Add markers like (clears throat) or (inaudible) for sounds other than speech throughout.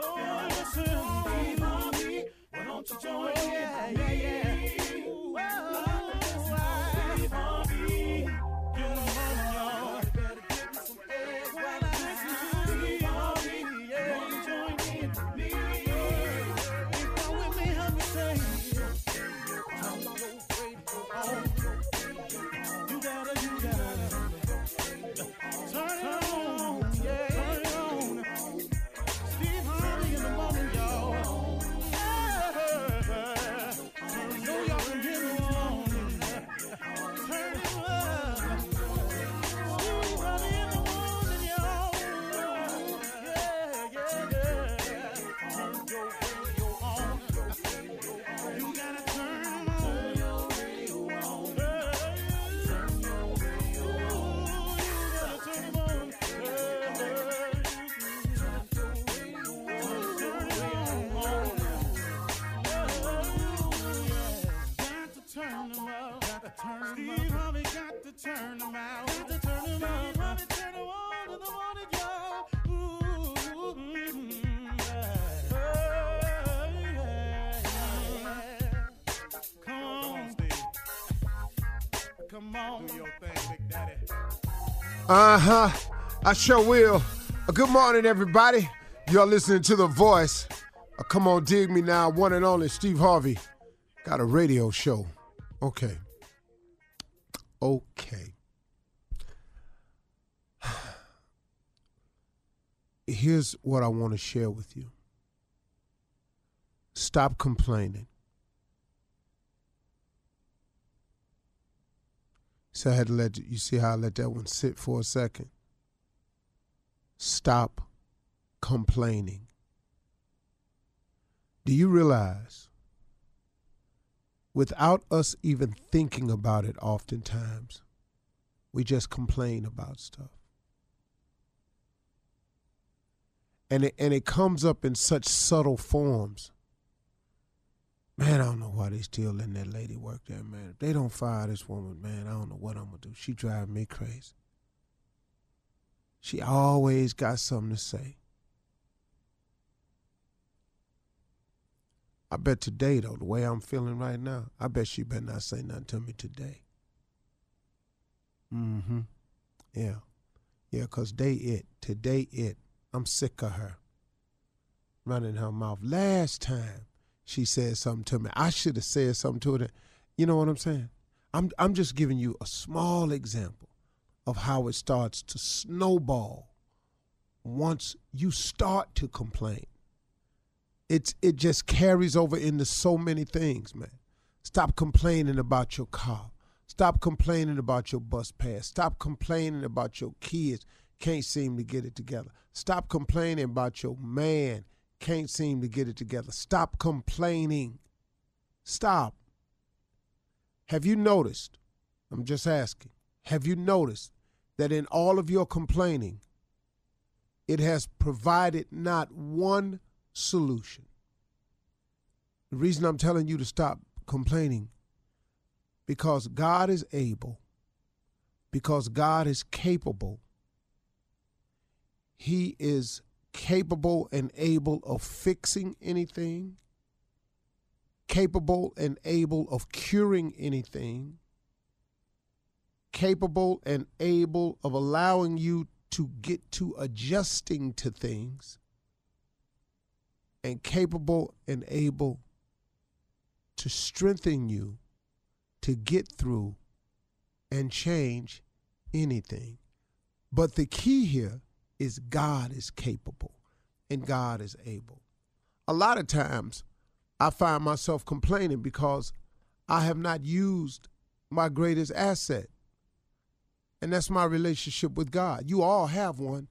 Oh, listen, Harvey. Why don't you join in? Yeah, yeah, Come on. Do your thing, Big Daddy. Uh huh. I sure will. Uh, good morning, everybody. You're listening to The Voice. Uh, come on, dig me now. One and only Steve Harvey. Got a radio show. Okay. Okay. (sighs) Here's what I want to share with you stop complaining. So I had to let you see how I let that one sit for a second. Stop complaining. Do you realize, without us even thinking about it, oftentimes, we just complain about stuff. And it, and it comes up in such subtle forms. Man, I don't know why they still letting that lady work there, man. If they don't fire this woman, man, I don't know what I'm gonna do. She driving me crazy. She always got something to say. I bet today, though, the way I'm feeling right now, I bet she better not say nothing to me today. Mm-hmm. Yeah. Yeah, because they it. Today it. I'm sick of her. Running her mouth. Last time she said something to me, I should have said something to her. You know what I'm saying? I'm I'm just giving you a small example of how it starts to snowball once you start to complain. It's it just carries over into so many things, man. Stop complaining about your car. Stop complaining about your bus pass. Stop complaining about your kids can't seem to get it together. Stop complaining about your man can't seem to get it together. Stop complaining. Stop. Have you noticed? I'm just asking. Have you noticed that in all of your complaining, it has provided not one solution? The reason I'm telling you to stop complaining because God is able, because God is capable. He is capable and able of fixing anything, capable and able of curing anything, capable and able of allowing you to get to adjusting to things, and capable and able to strengthen you to get through and change anything. But the key here is God is capable and God is able. A lot of times I find myself complaining because I have not used my greatest asset. And that's my relationship with God. You all have one.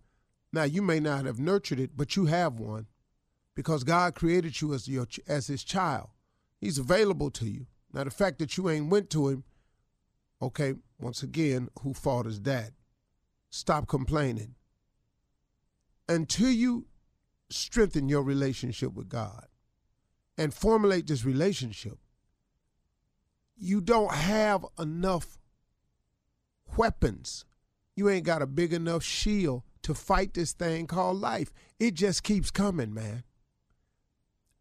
Now, you may not have nurtured it, but you have one because God created you as, your, as his child. He's available to you. Now, the fact that you ain't went to him, okay, once again, who fault is that? Stop complaining. Until you strengthen your relationship with God and formulate this relationship, you don't have enough weapons. You ain't got a big enough shield to fight this thing called life. It just keeps coming, man.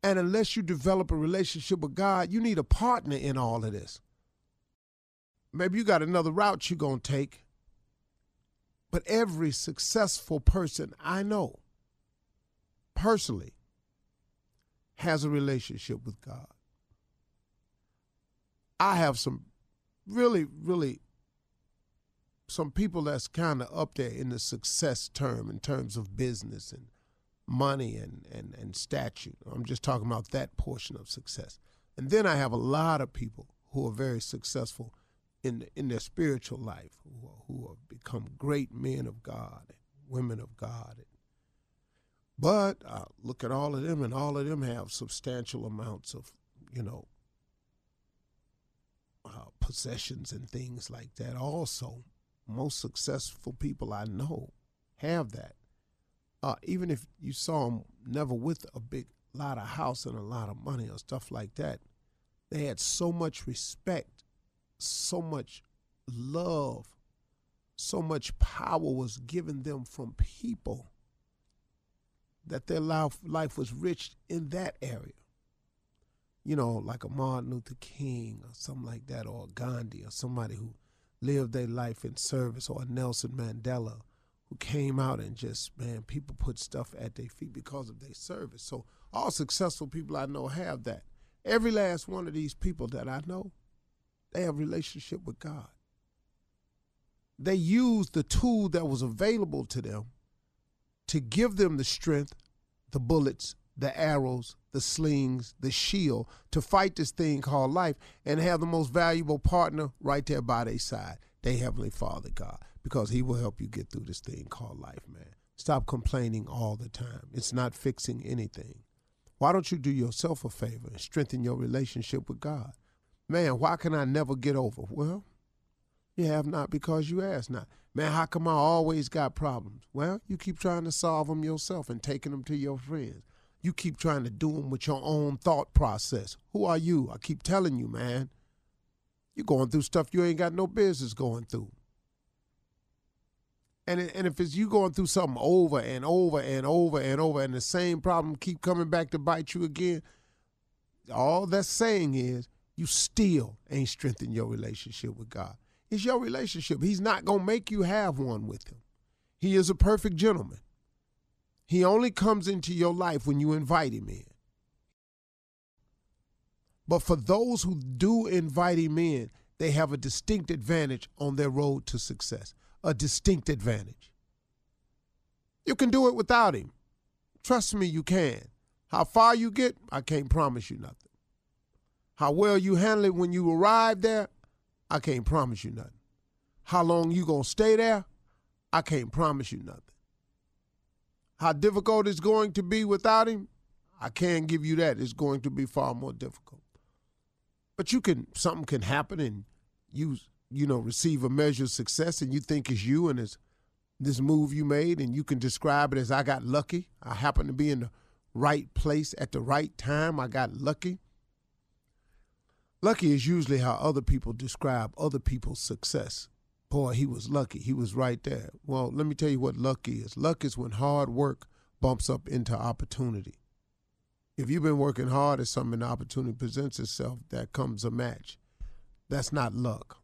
And unless you develop a relationship with God, you need a partner in all of this. Maybe you got another route you're going to take. But every successful person I know personally has a relationship with God. I have some really, really some people that's kind of up there in the success term in terms of business and money and, and, and statute. I'm just talking about that portion of success. And then I have a lot of people who are very successful in in their spiritual life, who, who have become great men of God and women of God. But I look at all of them, and all of them have substantial amounts of, you know, uh, possessions and things like that. Also, most successful people I know have that. Uh, even if you saw them never with a big lot of house and a lot of money or stuff like that, they had so much respect, so much love, so much power was given them from people that their life, life was rich in that area. You know, like a Martin Luther King or something like that, or Gandhi or somebody who lived their life in service, or Nelson Mandela, who came out and just, man, people put stuff at their feet because of their service. So all successful people I know have that. Every last one of these people that I know, they have relationship with God. They used the tool that was available to them to give them the strength, the bullets, the arrows, the slings, the shield to fight this thing called life and have the most valuable partner right there by their side, their Heavenly Father God, because He will help you get through this thing called life, man. Stop complaining all the time. It's not fixing anything. Why don't you do yourself a favor and strengthen your relationship with God? Man, why can I never get over? Well, you have not because you ask not. Man, how come I always got problems? Well, you keep trying to solve them yourself and taking them to your friends. You keep trying to do them with your own thought process. Who are you? I keep telling you, man. You're going through stuff you ain't got no business going through. And, and if it's you going through something over and over and over and over and the same problem keep coming back to bite you again, all that's saying is you still ain't strengthened your relationship with God. It's your relationship. He's not going to make you have one with him. He is a perfect gentleman. He only comes into your life when you invite him in. But for those who do invite him in, they have a distinct advantage on their road to success. A distinct advantage. You can do it without him. Trust me, you can. How far you get, I can't promise you nothing. How well you handle it when you arrive there, I can't promise you nothing. How long you gonna stay there, I can't promise you nothing. How difficult it's going to be without him, I can't give you that. It's going to be far more difficult. But you can something can happen and you you know receive a measure of success and you think it's you and it's this move you made and you can describe it as I got lucky. I happened to be in the right place at the right time. I got lucky. Lucky is usually how other people describe other people's success. Boy, he was lucky. He was right there. Well, let me tell you what luck is. Luck is when hard work bumps up into opportunity. If you've been working hard at something, opportunity presents itself, that comes a match. That's not luck.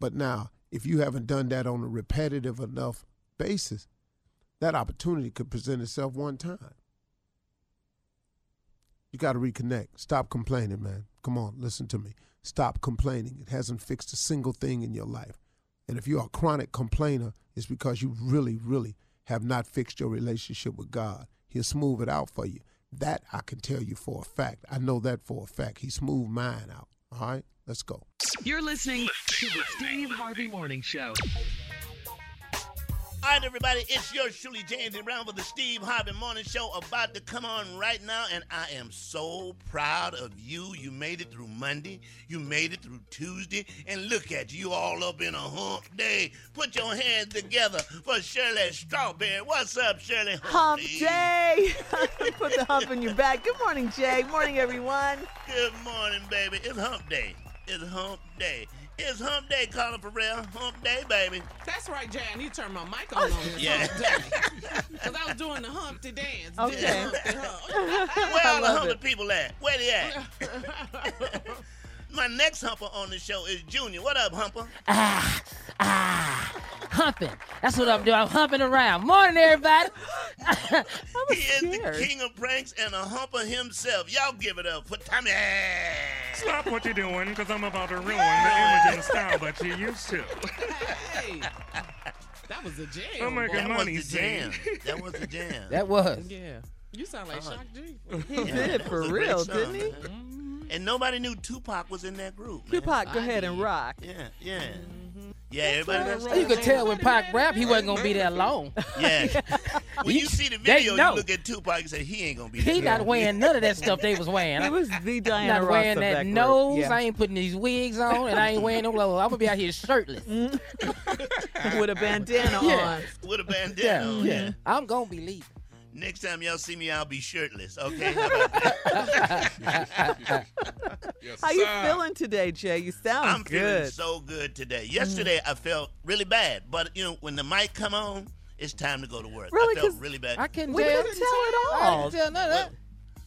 But now, if you haven't done that on a repetitive enough basis, that opportunity could present itself one time. You got to reconnect. Stop complaining, man. Come on, listen to me. Stop complaining. It hasn't fixed a single thing in your life. And if you're a chronic complainer, it's because you really, really have not fixed your relationship with God. He'll smooth it out for you. That I can tell you for a fact. I know that for a fact. He smoothed mine out. All right, let's go. You're listening to the Steve Harvey Morning Show. All right, everybody, it's your Shirley James and Brown for the Steve Harvey Morning Show about to come on right now, and I am so proud of you. You made it through Monday, you made it through Tuesday, and look at you all up in a hump day. Put your hands together for Shirley Strawberry. What's up, Shirley? Hump day. day. (laughs) Put the hump in your back. Good morning, Jay. Morning, everyone. Good morning, baby. It's hump day. It's hump day. It's hump day, Carla Ferrell. Hump day, baby. That's right, Jay. I need to turn my mic on oh, on this Yeah. (laughs) Because I was doing the Humpty dance. Okay. The Humpty Hump. Where all the love humpy it. people at? Where they at? (laughs) My next humper on the show is Junior. What up, humper? Ah, ah, humping. That's what I'm doing. I'm humping around. Morning, everybody. (laughs) He is the king of pranks and a humper himself. Y'all give it up for Tommy. Stop what you're doing, because I'm about to ruin the image and the style that you used to. hey, that was a jam. I'm making That boy. was money, the jam. That was the jam. that was. Yeah. You sound like Shock G. He Yeah, did that for was a great real, didn't he? Man. And nobody knew Tupac was in that group. man. Tupac, go ahead and rock. Yeah, yeah. Mm-hmm. Yeah, everybody right. knows. You could tell when Pac rap, he wasn't gonna be there long. Yeah. (laughs) When you see the video, you look at Tupac and say, he ain't going to be He there. not wearing none of that stuff they was wearing. He I'm was the Diana not Ross wearing of that, that group. nose. Yeah. I ain't putting these wigs on, and I ain't wearing no clothes. I'm gonna be out here shirtless. Mm-hmm. (laughs) With a bandana Yeah. on. With a bandana Yeah, on. yeah. I'm gonna be leaving. Next time y'all see me, I'll be shirtless. Okay? (laughs) How about that? How you feeling today, Jay? You sound good. I'm feeling so good today. Yesterday I felt really bad, but you know when the mic come on, it's time to go to work. Really? I felt really bad. I can't we tell. didn't tell it I all. didn't tell none of that.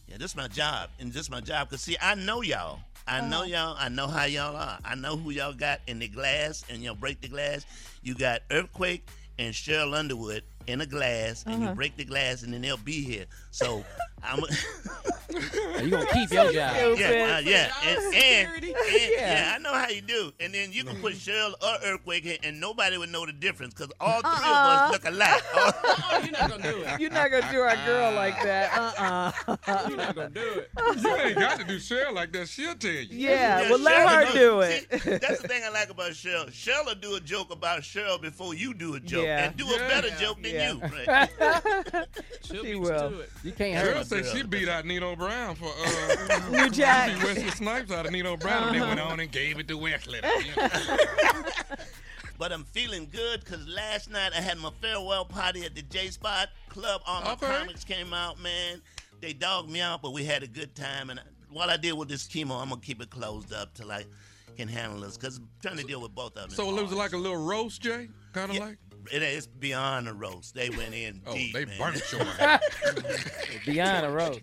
Yeah, this is my job, and this is my job. Cause see, I know y'all. I know Uh-huh. y'all. I know how y'all are. I know who y'all got in the glass, and y'all break the glass. You got earthquake and Cheryl Underwood in a glass, and Uh-huh. you break the glass, and then they'll be here. So I'm. (laughs) You gonna keep your job. Stupid. Yeah, uh, yeah, and, and, and- Yeah. yeah, I know how you do. And then you can put Cheryl or Earthquake here, and nobody would know the difference because all 3 Uh-uh. of us look alike. (laughs) Oh, you're not going to do it. You're not gonna do our girl like that. (laughs) Uh uh You're not going to do it. You ain't got to do Cheryl like that. She'll tell you. Yeah, Yeah, well let Cheryl her do it. See, that's the thing I like about Cheryl. Cheryl will do a joke about Cheryl before you do a joke, Yeah. and do Yeah. a better joke than Yeah. you. Right? She'll She beat you will. To. You can't Cheryl hurt. said she beat out Nino Brown for uh, (laughs) New Jack. beat Wesley Snipes out of Nino Brown, and they went on and gave it to Wesley. (laughs) But I'm feeling good because last night I had my farewell party at the J Spot Club. All my Okay. comics came out, man. They dogged me out, but we had a good time. And what I did with this chemo, I'm gonna keep it closed up till I can handle this because I'm trying to deal with both of them. so it was like a little roast, Jay? Kind of Yeah. like? It is beyond a roast. They went in Oh, deep. they man. burnt your (laughs) ass. Beyond the road.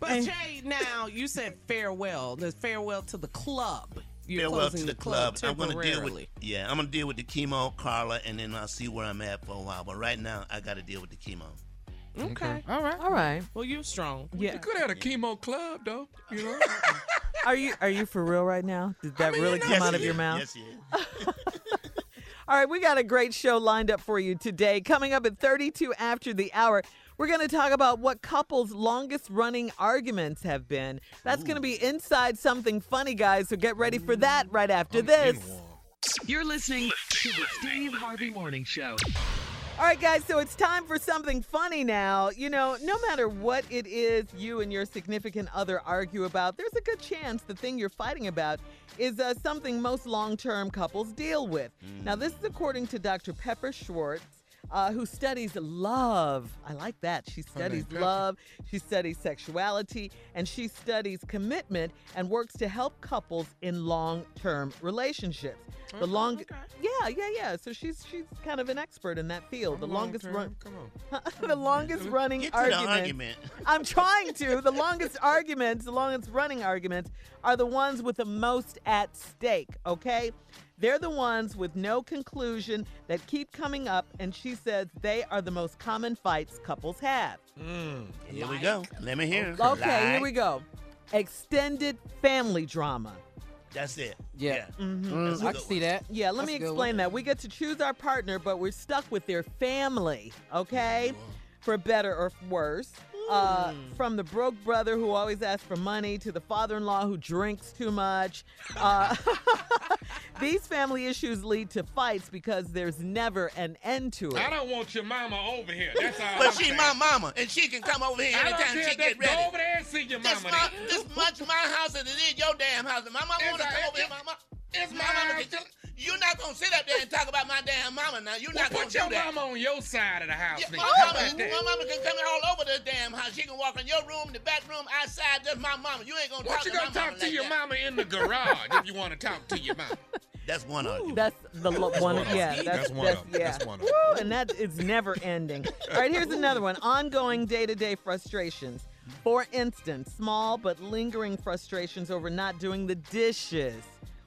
But Jay, now you said farewell. There's farewell to the club. You're farewell closing to the club. I'm gonna deal with yeah, I'm gonna deal with the chemo, Carla, and then I'll see where I'm at for a while. But right now, I got to deal with the chemo. Okay. All right. All right. Well, you're strong. Yeah. You could have had a chemo club, though. You know? Are you are you for real right now? Did that mean, really come Yes, out it of your mouth? Yes, yes. (laughs) All right, we got a great show lined up for you today. Coming up at 32 after the hour, we're going to talk about what couples' longest running arguments have been. That's going to be inside something funny, guys. So get ready for that right after this. You're listening to the Steve Harvey Morning Show. All right, guys, so it's time for something funny now. You know, no matter what it is you and your significant other argue about, there's a good chance the thing you're fighting about is uh, something most long term couples deal with. Now, this is according to Dr. Pepper Schwartz. Uh, who studies love? I like that. She studies love, she studies sexuality, and she studies commitment and works to help couples in long term relationships. The long, okay. yeah, yeah, yeah. So she's she's kind of an expert in that field. the longest run, Come on. (laughs) the longest running argument. argument. I'm trying to. The longest (laughs) arguments, the longest running arguments, are the ones with the most at stake. Okay, they're the ones with no conclusion that keep coming up, and she says they are the most common fights couples have. Here we go. Let me hear. it. Okay, here we go. Extended family drama. That's it. Yeah. Mm-hmm. That's Mm, a I good can see that. Yeah, let That's me explain that. We get to choose our partner, but we're stuck with their family, okay? For better or worse. Uh, from the broke brother who always asks for money to the father-in-law who drinks too much. Uh, (laughs) these family issues lead to fights because there's never an end to it. I don't want your mama over here. That's all. But I'm she saying. my mama, and she can come over here I don't anytime care. she That's- get ready. Go over there and see your This, mama. my, then. this much my house as it is your damn house. And my mama It's want to a- come over here, mama. It's My my mama house. can- You're not gonna sit up there and talk about my damn mama now. You're Well, not gonna put do your that. mama on your side of the house. Yeah, oh, my, mama, my mama can come all over this damn house. She can walk in your room, the back room, outside. That's my mama. You ain't gonna Why talk don't you to go my talk mama to like your that. mama in the garage if you want to talk to your mama? (laughs) That's one argument. That's the lo- one. one of 'em. yeah, that's, That's one of 'em. yeah. That's one of 'em. Woo, and that is never ending. All right, here's another one: ongoing day-to-day frustrations. For instance, small but lingering frustrations over not doing the dishes.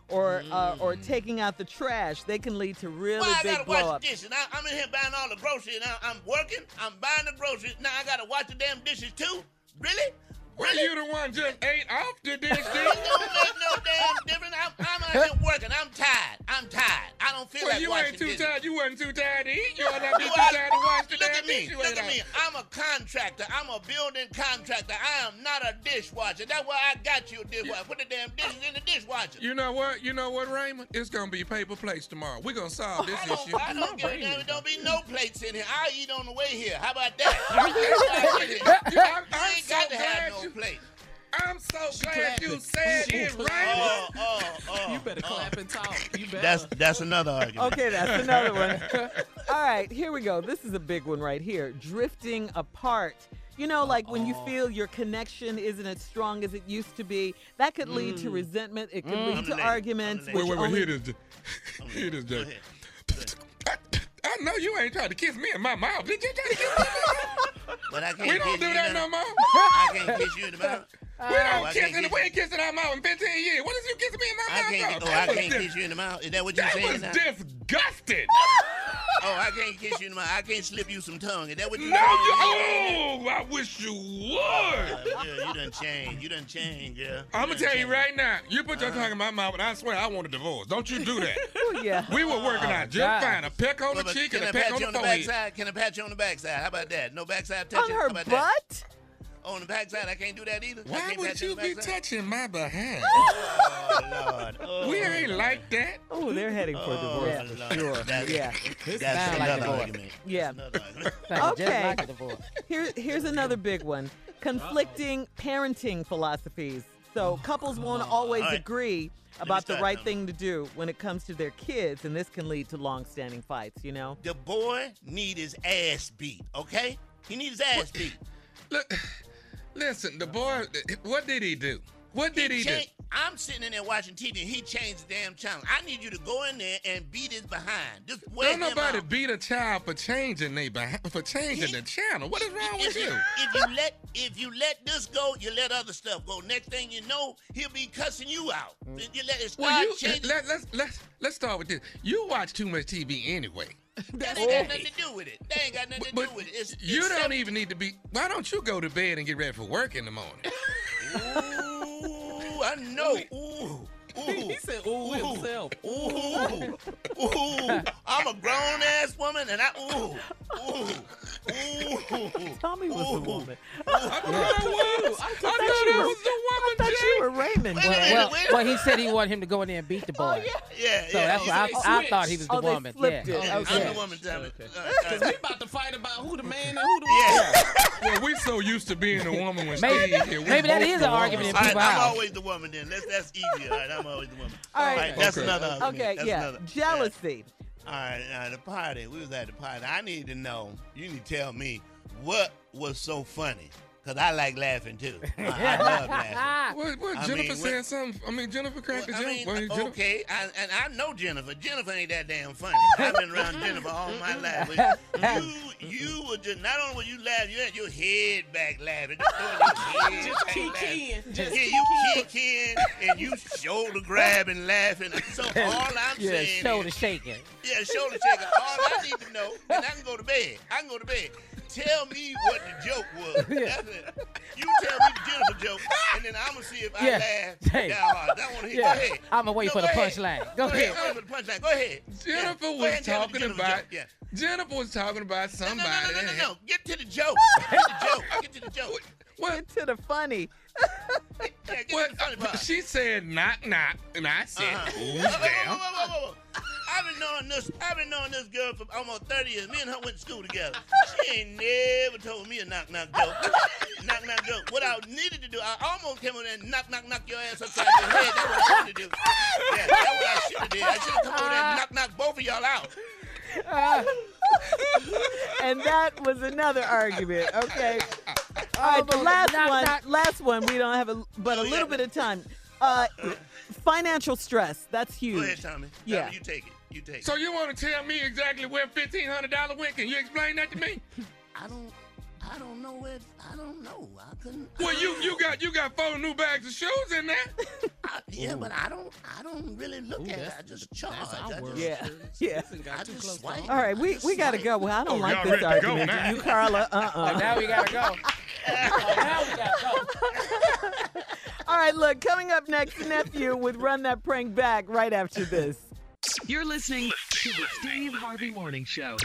Or, uh, or taking out the trash, they can lead to really Why I big gotta wash the dishes? I, I'm in here buying all the groceries. Now I'm working. I'm buying the groceries. Now I gotta wash the damn dishes too. Really? Well, you the one just ate off the dish, It don't make no damn difference. I'm, I'm out here working. I'm tired. I'm tired. I don't feel Well, like you washing ain't too dishes. tired. You wasn't too tired to eat. You ought not be too Well, I- tired to wash the Look damn at me. dish. Look at me. I'm a contractor. I'm a building contractor. I am not a dishwasher. That's why I got you a dishwasher. Put the damn dishes in the dishwasher. You know what? You know what, Raymond? It's gonna be paper plates tomorrow. We're gonna solve this I don't, issue. I don't give a damn. Don't be no plates in here. I'll eat on the way here. How about that? (laughs) you I'm, I'm ain't so got to have no you. plate. I'm so glad you said She it, clapping. Raymond. Oh, oh, oh. You better oh. clap and talk. You better. That's that's another argument. Okay, that's another one. (laughs) All right, here we go. This is a big one right here. Drifting apart. You know, like when you feel your connection isn't as strong as it used to be, that could lead to mm. resentment. It could mm. I'm lead to. I'm arguments. the which Wait, wait, wait. only- (laughs) Here it is. Here it is, Go Jay. ahead. (laughs) I know you ain't trying to kiss me in my mouth. Did you try to kiss me in my (laughs) mouth? But I can't We don't kiss do you that no more. (laughs) I can't kiss you in the mouth. We I don't can't kiss in the kiss we you. ain't kissing our mouth in 15 years. What is you kissing me in my I mouth? can't. for? Oh, I That was can't dis- kiss you in the mouth. Is that what you're That saying? was now? disgusting. (laughs) Oh, I can't kiss you in the mouth. I can't slip you some tongue. Is that what No, you you. saying? Oh, I wish you would. Uh, yeah, you done changed. You done changed, yeah. I'm gonna done tell you right now. You put your tongue in my mouth, and I swear I want a divorce. Don't you do that. Ooh, (laughs) yeah. We were working out just God. fine. A peck on the Well, but cheek and a peck pat on you the on the forehead. backside? Can I pat you on the backside? How about that? No backside touching. On her How about that? Butt? On the backside, I can't do that either. Why would you be backside? touching my behind? Oh Lord. Oh, We ain't like that. Oh, they're heading for Oh, divorce for Lord. sure. That's, Yeah. That's sound like another divorce. argument. Yeah. Another argument. (laughs) Okay. like. Here, here's another big one conflicting parenting philosophies. So couples won't always All right. agree about the right now. thing to do when it comes to their kids, and this can lead to long standing fights, you know? The boy need his ass beat, okay? He need his ass beat. Look, listen, the boy. What did he do? What did he do? Change- I'm sitting in there watching TV and he changed the damn channel. I need you to go in there and beat his behind. Just Don't nobody beat a child for changing they behind, for changing the channel. What is wrong with you? If you let if you let this go, you let other stuff go. Next thing you know, he'll be cussing you out. You let it start Well, you changing. let, let's let's let's start with this. You watch too much TV anyway. (laughs) that ain't got nothing to do with it. That ain't got nothing to But do with it. It's, you it's don't separate. even need to be. Why don't you go to bed and get ready for work in the morning? Ooh, I know. (laughs) Ooh. Ooh. He said, ooh, himself. Ooh, ooh, I'm a grown ass woman, and I ooh, ooh, ooh. (laughs) Tommy was the woman. I thought I was. I thought I was the I thought woman, you were Raymond. Wait Well, minute, well, wait well, he said he wanted him to go in there and beat the Oh, boy. Yeah, So yeah. that's yeah. what I, I thought he was the Oh, they woman. flipped yeah. it. I'm the woman, damn it. Because uh, we about to fight about who the man and who the yeah. (laughs) Well, we so used to being a woman when Maybe- Steve here. we maybe that both is the an argument in All right, people's I'm always the woman then. That's that's easier. All right, I'm always the woman. All right. All right, that's Okay. another argument. Okay, That's yeah. another- Jealousy. All right, now the party. We was at the party. I need to know. You need to tell me what was so funny, cause I like laughing too. I, I love (laughs) laughing. What, what I Jennifer mean, said what- something. I mean, Jennifer cracked Well, the I joke. mean, Well, Jennifer- okay, I, and I know Jennifer. Jennifer ain't that damn funny. I've been around Jennifer all my life. But (laughs) you, you were just not only were you laughing, you had your head back laughing, (laughs) just throwing your head Just back kick laughing. in. Just yeah, you in. kick in and you shoulder grabbing, laughing. So (laughs) all I'm saying. Yeah, saying shoulder is, shaking. yeah, shoulder shaking. All I need to know, and I can go to bed. I can go to bed. Tell me what the joke was. (laughs) That's it. You tell me the Jennifer joke, and then I'm gonna see if I Yeah. laugh. (laughs) Hey. That one here. Yeah. Go ahead. I'ma wait No, for the go ahead. punchline. Go Go ahead. ahead. I'm waiting for the punchline. Go ahead. (laughs) Jennifer Go was ahead and tell me the talking Jennifer about joke. Yeah. Jennifer was talking about somebody. no, no, no, no, that no, Get to the joke. Get to the joke. Get to the joke. What? Get to the funny. Yeah, get to the funny part. She said knock knock, and I said Uh-huh. who's Whoa, whoa, there? I've been knowing this. I've been knowing this girl for almost 30 years. Me and her went to school together. She ain't never told me a knock knock joke. knock knock joke. What I needed to do, I almost came over there and knock knock knock your ass upside your head. That's what I wanted to do. Yeah, that's what I should have did. I should have come over there and knock knock both of y'all out. (laughs) and that was another argument. Okay. All right, the last knock, one. knock. Last one. We don't have a but a Oh, little yeah. bit of time. Uh, financial stress. That's Go ahead, huge. Tommy. Yeah. Tommy, you take it. You take. So you want to tell me exactly where fifteen hundred dollar went? Can you explain that to me? (laughs) I don't. I don't know where. I don't know. I couldn't. Well, you you got you got four new bags of shoes in there. (laughs) I, yeah, but I don't. I don't really look Ooh, at it. I just charge. That's our I world. (laughs) just, Yeah. Yeah. Got I too just close swipe. All right, we, we got to go. Well, I don't Oh, like this ready to go argument. now. You, Carla, uh Oh, uh now we gotta go. Oh, now we gotta go. All right, look, coming up next, nephew with Run That Prank Back right after this. You're listening to the Steve Harvey Morning Show.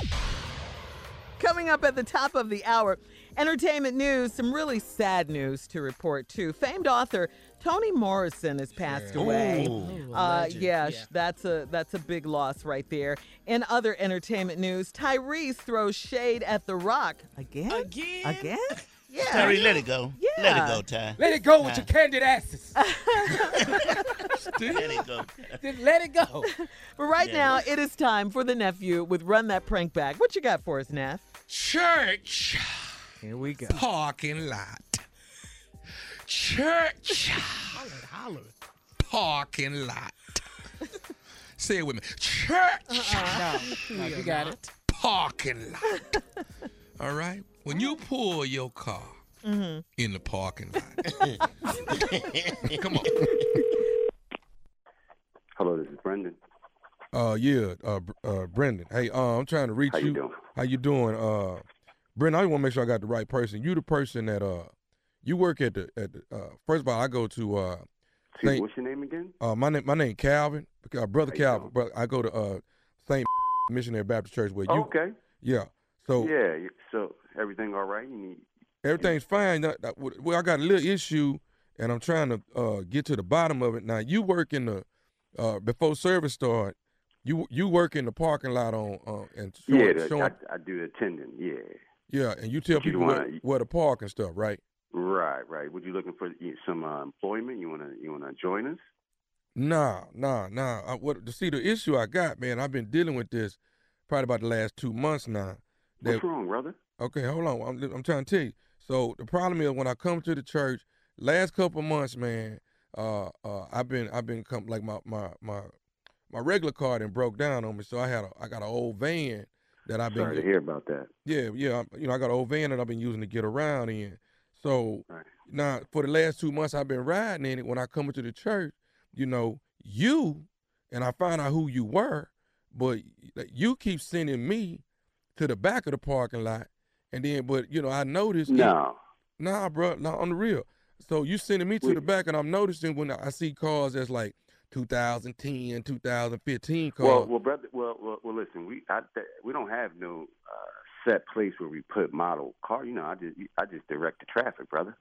Coming up at the top of the hour, entertainment news, some really sad news to report too. Famed author Toni Morrison has passed away. Ooh, Uh, legend. yeah, Yeah. that's a that's a big loss right there. In other entertainment news, Tyrese throws shade at The Rock again. Again? Again? Yeah. Terry, let it go. Yeah. Let it go, Ty. Let it go with your candid asses. (laughs) Let it go. Just let it go. (laughs) But right Yeah. now, it is time for the nephew with Run That Prank Back. What you got for us, Neff? Church Here we go. parking lot. Church (laughs) Holler, holler. parking lot. Say it with me. Church uh-uh. No, no, you got it. parking lot. All right. When you pull your car Mm-hmm. in the parking lot, (laughs) come on. Hello, this is Brendan. Uh, yeah, uh, uh, Brendan. Hey, uh, I'm trying to reach How you doing? How you doing? Uh, Brendan, I want to make sure I got the right person. You the person that uh, you work at the at the. Uh, first of all, I go to uh, Excuse me, what's your name again? uh, my name my name Calvin, uh, brother How Calvin. doing? But I go to uh, Saint (laughs) Missionary Baptist Church where you. okay. Yeah. So Yeah. So everything all right? You need. everything's fine. Well, I got a little issue, and I'm trying to uh, get to the bottom of it. Now, you work in the uh, before service start. You you work in the parking lot on uh, and showing, yeah, the, showing I, I do the attending. Yeah. yeah, and you tell you people where, wanna- where to park and stuff, right? Right. Right. Would you looking for some uh, employment? You wanna you wanna join us? Nah, nah, nah. I, what to see the issue I got, man? I've been dealing with this probably about the last two months now. That- What's wrong, brother? Okay, hold on. I'm, I'm trying to tell you. So the problem is when I come to the church, last couple months, man, uh, uh, I've been I've been come like my my my my regular car and broke down on me. So I had a I got an old van that I've been Sorry to hear about that. yeah yeah I'm- you know I got an old van that I've been using to get around in. So Right. now for the last two months I've been riding in it. When I come into the church, you know you and I find out who you were, but you keep sending me to the back of the parking lot, and then but you know I noticed it- No. Nah, bro, not on the real. So you sending me to We- the back, and I'm noticing when I see cars that's like 2010, 2015 cars. Well, well, brother. Well, well, well listen. We I, we don't have no uh, set place where we put model car. You know, I just I just direct the traffic, brother.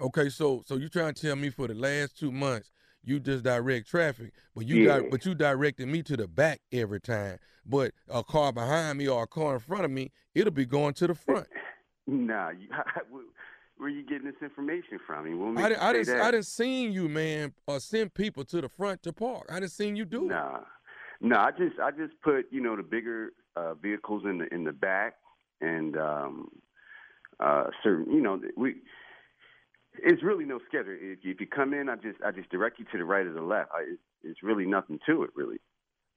okay, so so you trying to tell me for the last two months you just direct traffic, but you di- but you directed me to the back every time. But a car behind me or a car in front of me, it'll be going to the front. Nah, you, (laughs) where are you getting this information from? I mean, I didn't, I didn't. I didn't seen you, man, uh, send people to the front to park. I didn't seen you do it. Nah, no, I just I just put you know the bigger uh, vehicles in the in the back and um, uh, certain you know we. It's really no schedule. If you, if you come in, I just I just direct you to the right or the left. I, it's, it's really nothing to it, really.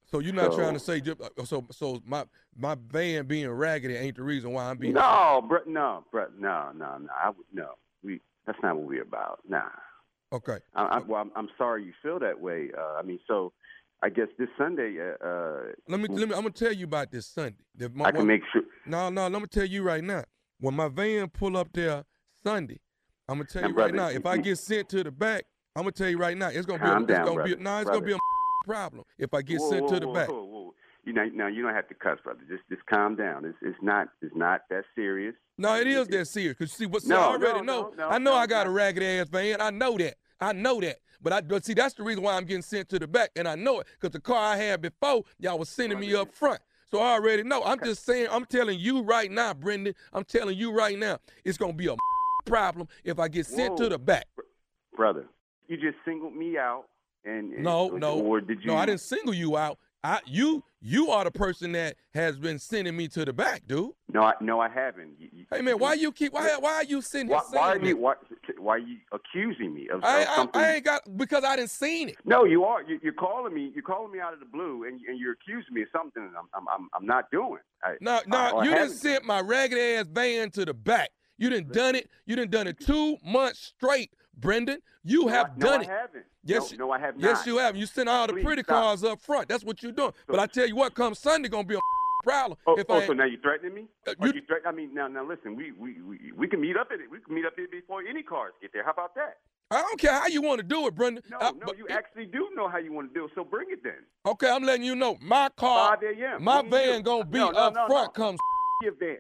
So you're not trying to say uh, so so my my van being raggedy ain't the reason why I'm being No, bro, no, bro, no, no, no. I would no. We that's not what we're about. Nah. okay. I, I, well, I'm, I'm sorry you feel that way. Uh, I mean, so I guess this Sunday, uh, uh, Let me let me I'm gonna tell you about this Sunday. The- my- I can make sure. No, no, let me tell you right now. when my van pull up there Sunday, I'm gonna tell Now, you right brother, now, if I get sent to the back, I'm gonna tell you right now, it's gonna Calm be a, down, it's gonna be a, brother, no, it's gonna be a (laughs) problem if I get whoa, sent whoa, to the whoa, back. Whoa, whoa. You know, now you don't have to cuss, brother. Just, just calm down. It's, it's not, it's not that serious. No, it is that serious. Cause see, what see, No, I already no, know. no, I know no, I got a ragged ass van. I know that. I know that. But I but see, that's the reason why I'm getting sent to the back, and I know it because the car I had before, y'all was sending me up front. So I already know. I'm just saying. I'm telling you right now, Brendan. I'm telling you right now, it's gonna be a problem if I get sent to the back. brother. You just singled me out, and and- No, no, or did you? no. I didn't single you out. I you you are the person that has been sending me to the back, dude. No, I, no, I haven't. You- you- Hey man, why you keep why why are you sitting Why, why are you? Why, why are you accusing me of, I, of I, something? I ain't got because I didn't seen it. no, you are. You, you're calling me. You're calling me out of the blue, and, and you're accusing me of something that I'm, I'm, I'm, I'm not doing. I, No, no, you didn't sent my ragged ass van to the back. You didn't done it. You didn't done it two months straight, Brendan. You No, have I- no, done I it. haven't. Yes, no, no, I have not. Yes, you have. You sent all the Please pretty stop. cars up front. That's what you're doing. but I tell you what, come Sunday, gonna be a (laughs) problem. Oh, if oh I so now you're threatening me? Uh, you- you threat- I mean, now, now listen. We, we, we, we can meet up at it. We can meet up here before any cars get there. How about that? I don't care how you want to do it, Brendan. No, Uh, no, you actually do know how you want to do it. So bring it then. Okay, I'm letting you know. My car, 5 a.m. my van you. gonna be No, no, up no, front. no. Comes Your van,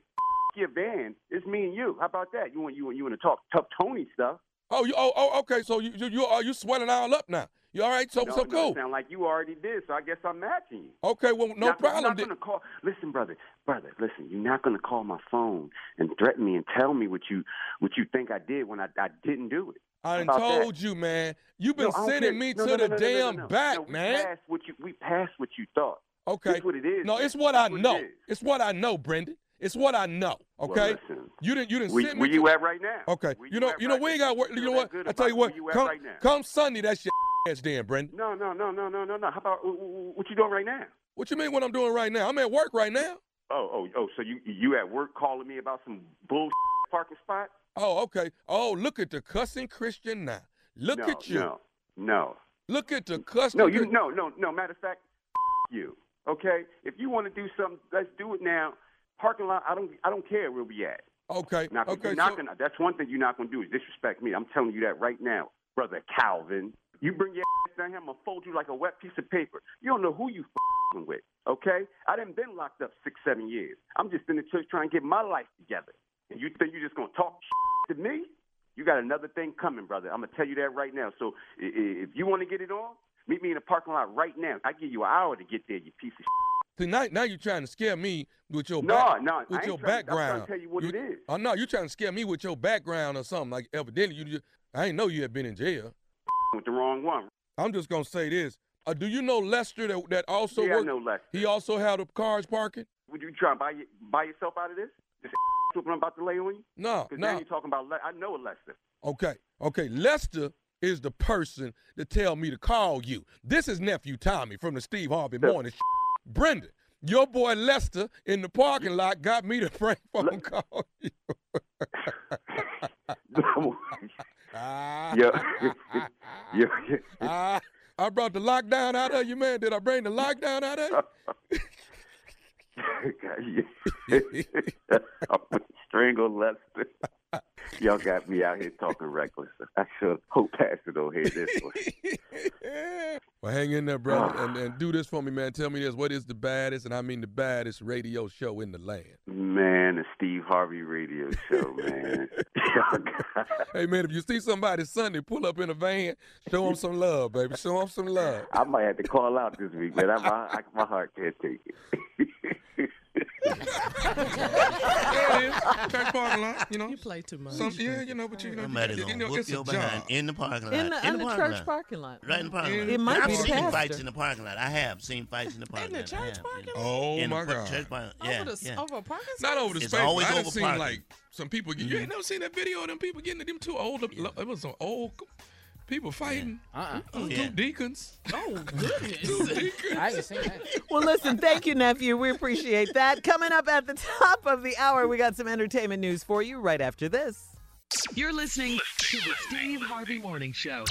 your van. It's me and you. How about that? You want you want you want to talk tough Tony stuff? Oh, you. Oh, oh, okay. So you, you, you are you swelling all up now? You all right? So, no, so no, cool. Sound like you already did. So I guess I'm matching you. Okay, well, no Not- problem. You're not gonna call. Listen, brother, brother, listen. You're not gonna call my phone and threaten me and tell me what you what you think I did when I I didn't do it. I How that? told you, man. You've been No, sending me to the damn back, man. Passed what you we passed what you thought. Okay. That's what it is. No, it's what I That's it know. is. It's what I know, Brendan. It's what I know. Well, Okay. listen. you didn't. You didn't Where, send me. where to- you at right now? Okay. Where You know. You know. right We ain't got. work. You know what? I tell you what. You Come, right now? come Sunday. That's your ass, then, Brendan. No, no, no, no, no, no, no. How about wh- wh- what you doing right now? What you mean? What I'm doing right now? I'm at work right now. Oh, oh, oh. So you you at work calling me about some bullshit parking spot? Oh, okay. Oh, look at the cussing Christian now. Look no, at you. No, no, Look at the cussing. no. You no, no, no. Matter of fact, you. Okay. If you want to do something, let's do it now. Parking lot. I don't. I don't care where we at. Okay. Now, okay. you're not so- gonna, that's one thing you're not going to do is disrespect me. I'm telling you that right now, brother Calvin. You bring your ass down here, I'm gonna fold you like a wet piece of paper. You don't know who you fing with, okay? I done been locked up six, seven years. I'm just in the church trying to get my life together. And you think you're just gonna talk to me? You got another thing coming, brother. I'm gonna tell you that right now. So if you want to get it on, meet me in the parking lot right now. I give you an hour to get there, you piece of. See, now, now you're trying to scare me with your No, back, no, I with ain't your trying- I'm trying to tell you what it is. Oh no, you're trying to scare me with your background or something. Like evidently you just, I ain't know you had been in jail. (laughs) With the wrong one. I'm just gonna say this. Uh, do you know Lester that, that also yeah, I know Lester. He also had the cars parking. Would you try and buy, buy yourself out of this? This (laughs) what I'm about to lay on you? No, Because now you're talking about. Le- I know Lester. Okay, okay. Lester is the person to tell me to call you. This is nephew Tommy from the Steve Harvey Morning. (laughs) Brendan, your boy Lester in the parking lot got me to (laughs) prank phone call you. Ah. Yo, yo, Ah, I brought the lockdown out of you, man. Did I bring the lockdown out of you? (laughs) (laughs) Strangle Lester. Y'all got me out here talking reckless. I should hope Pastor don't hear this one. (laughs) Well, hang in there, brother, ah. and, and do this for me, man. Tell me this: what is the baddest, and I mean the baddest radio show in the land? Man, the Steve Harvey radio show, man. (laughs) (laughs) Hey, man, if you see somebody Sunday pull up in a van, show them some love, baby. Show them some love. I might have to call out this week, man. I, my, I, my heart can't take it. There it is. Church parking lot, you know. You play too much. Some, yeah, you know, but you know, Somebody you gonna know whoop it's a your behind job. in the parking lot. In the, in in the church lot. parking lot. Right in the parking lot. It might I've be seen pastor. fights in the parking lot. I have seen fights in the parking the lot. I church have, parking yeah. Oh In my God! Church parking. Yeah, over the yeah. over a parking lot? Not over the It's space. always but I done over seen like some people. get You ain't mm-hmm. never seen that video of them people getting them two old. It was some old people fighting. Uh-uh. Those Yeah. Two deacons. Oh goodness. Two deacons. I ain't seen that. (laughs) Well, listen, thank you, nephew. We appreciate that. Coming up at the top of the hour, we got some entertainment news for you right after this. You're listening to the Steve Harvey Morning Show.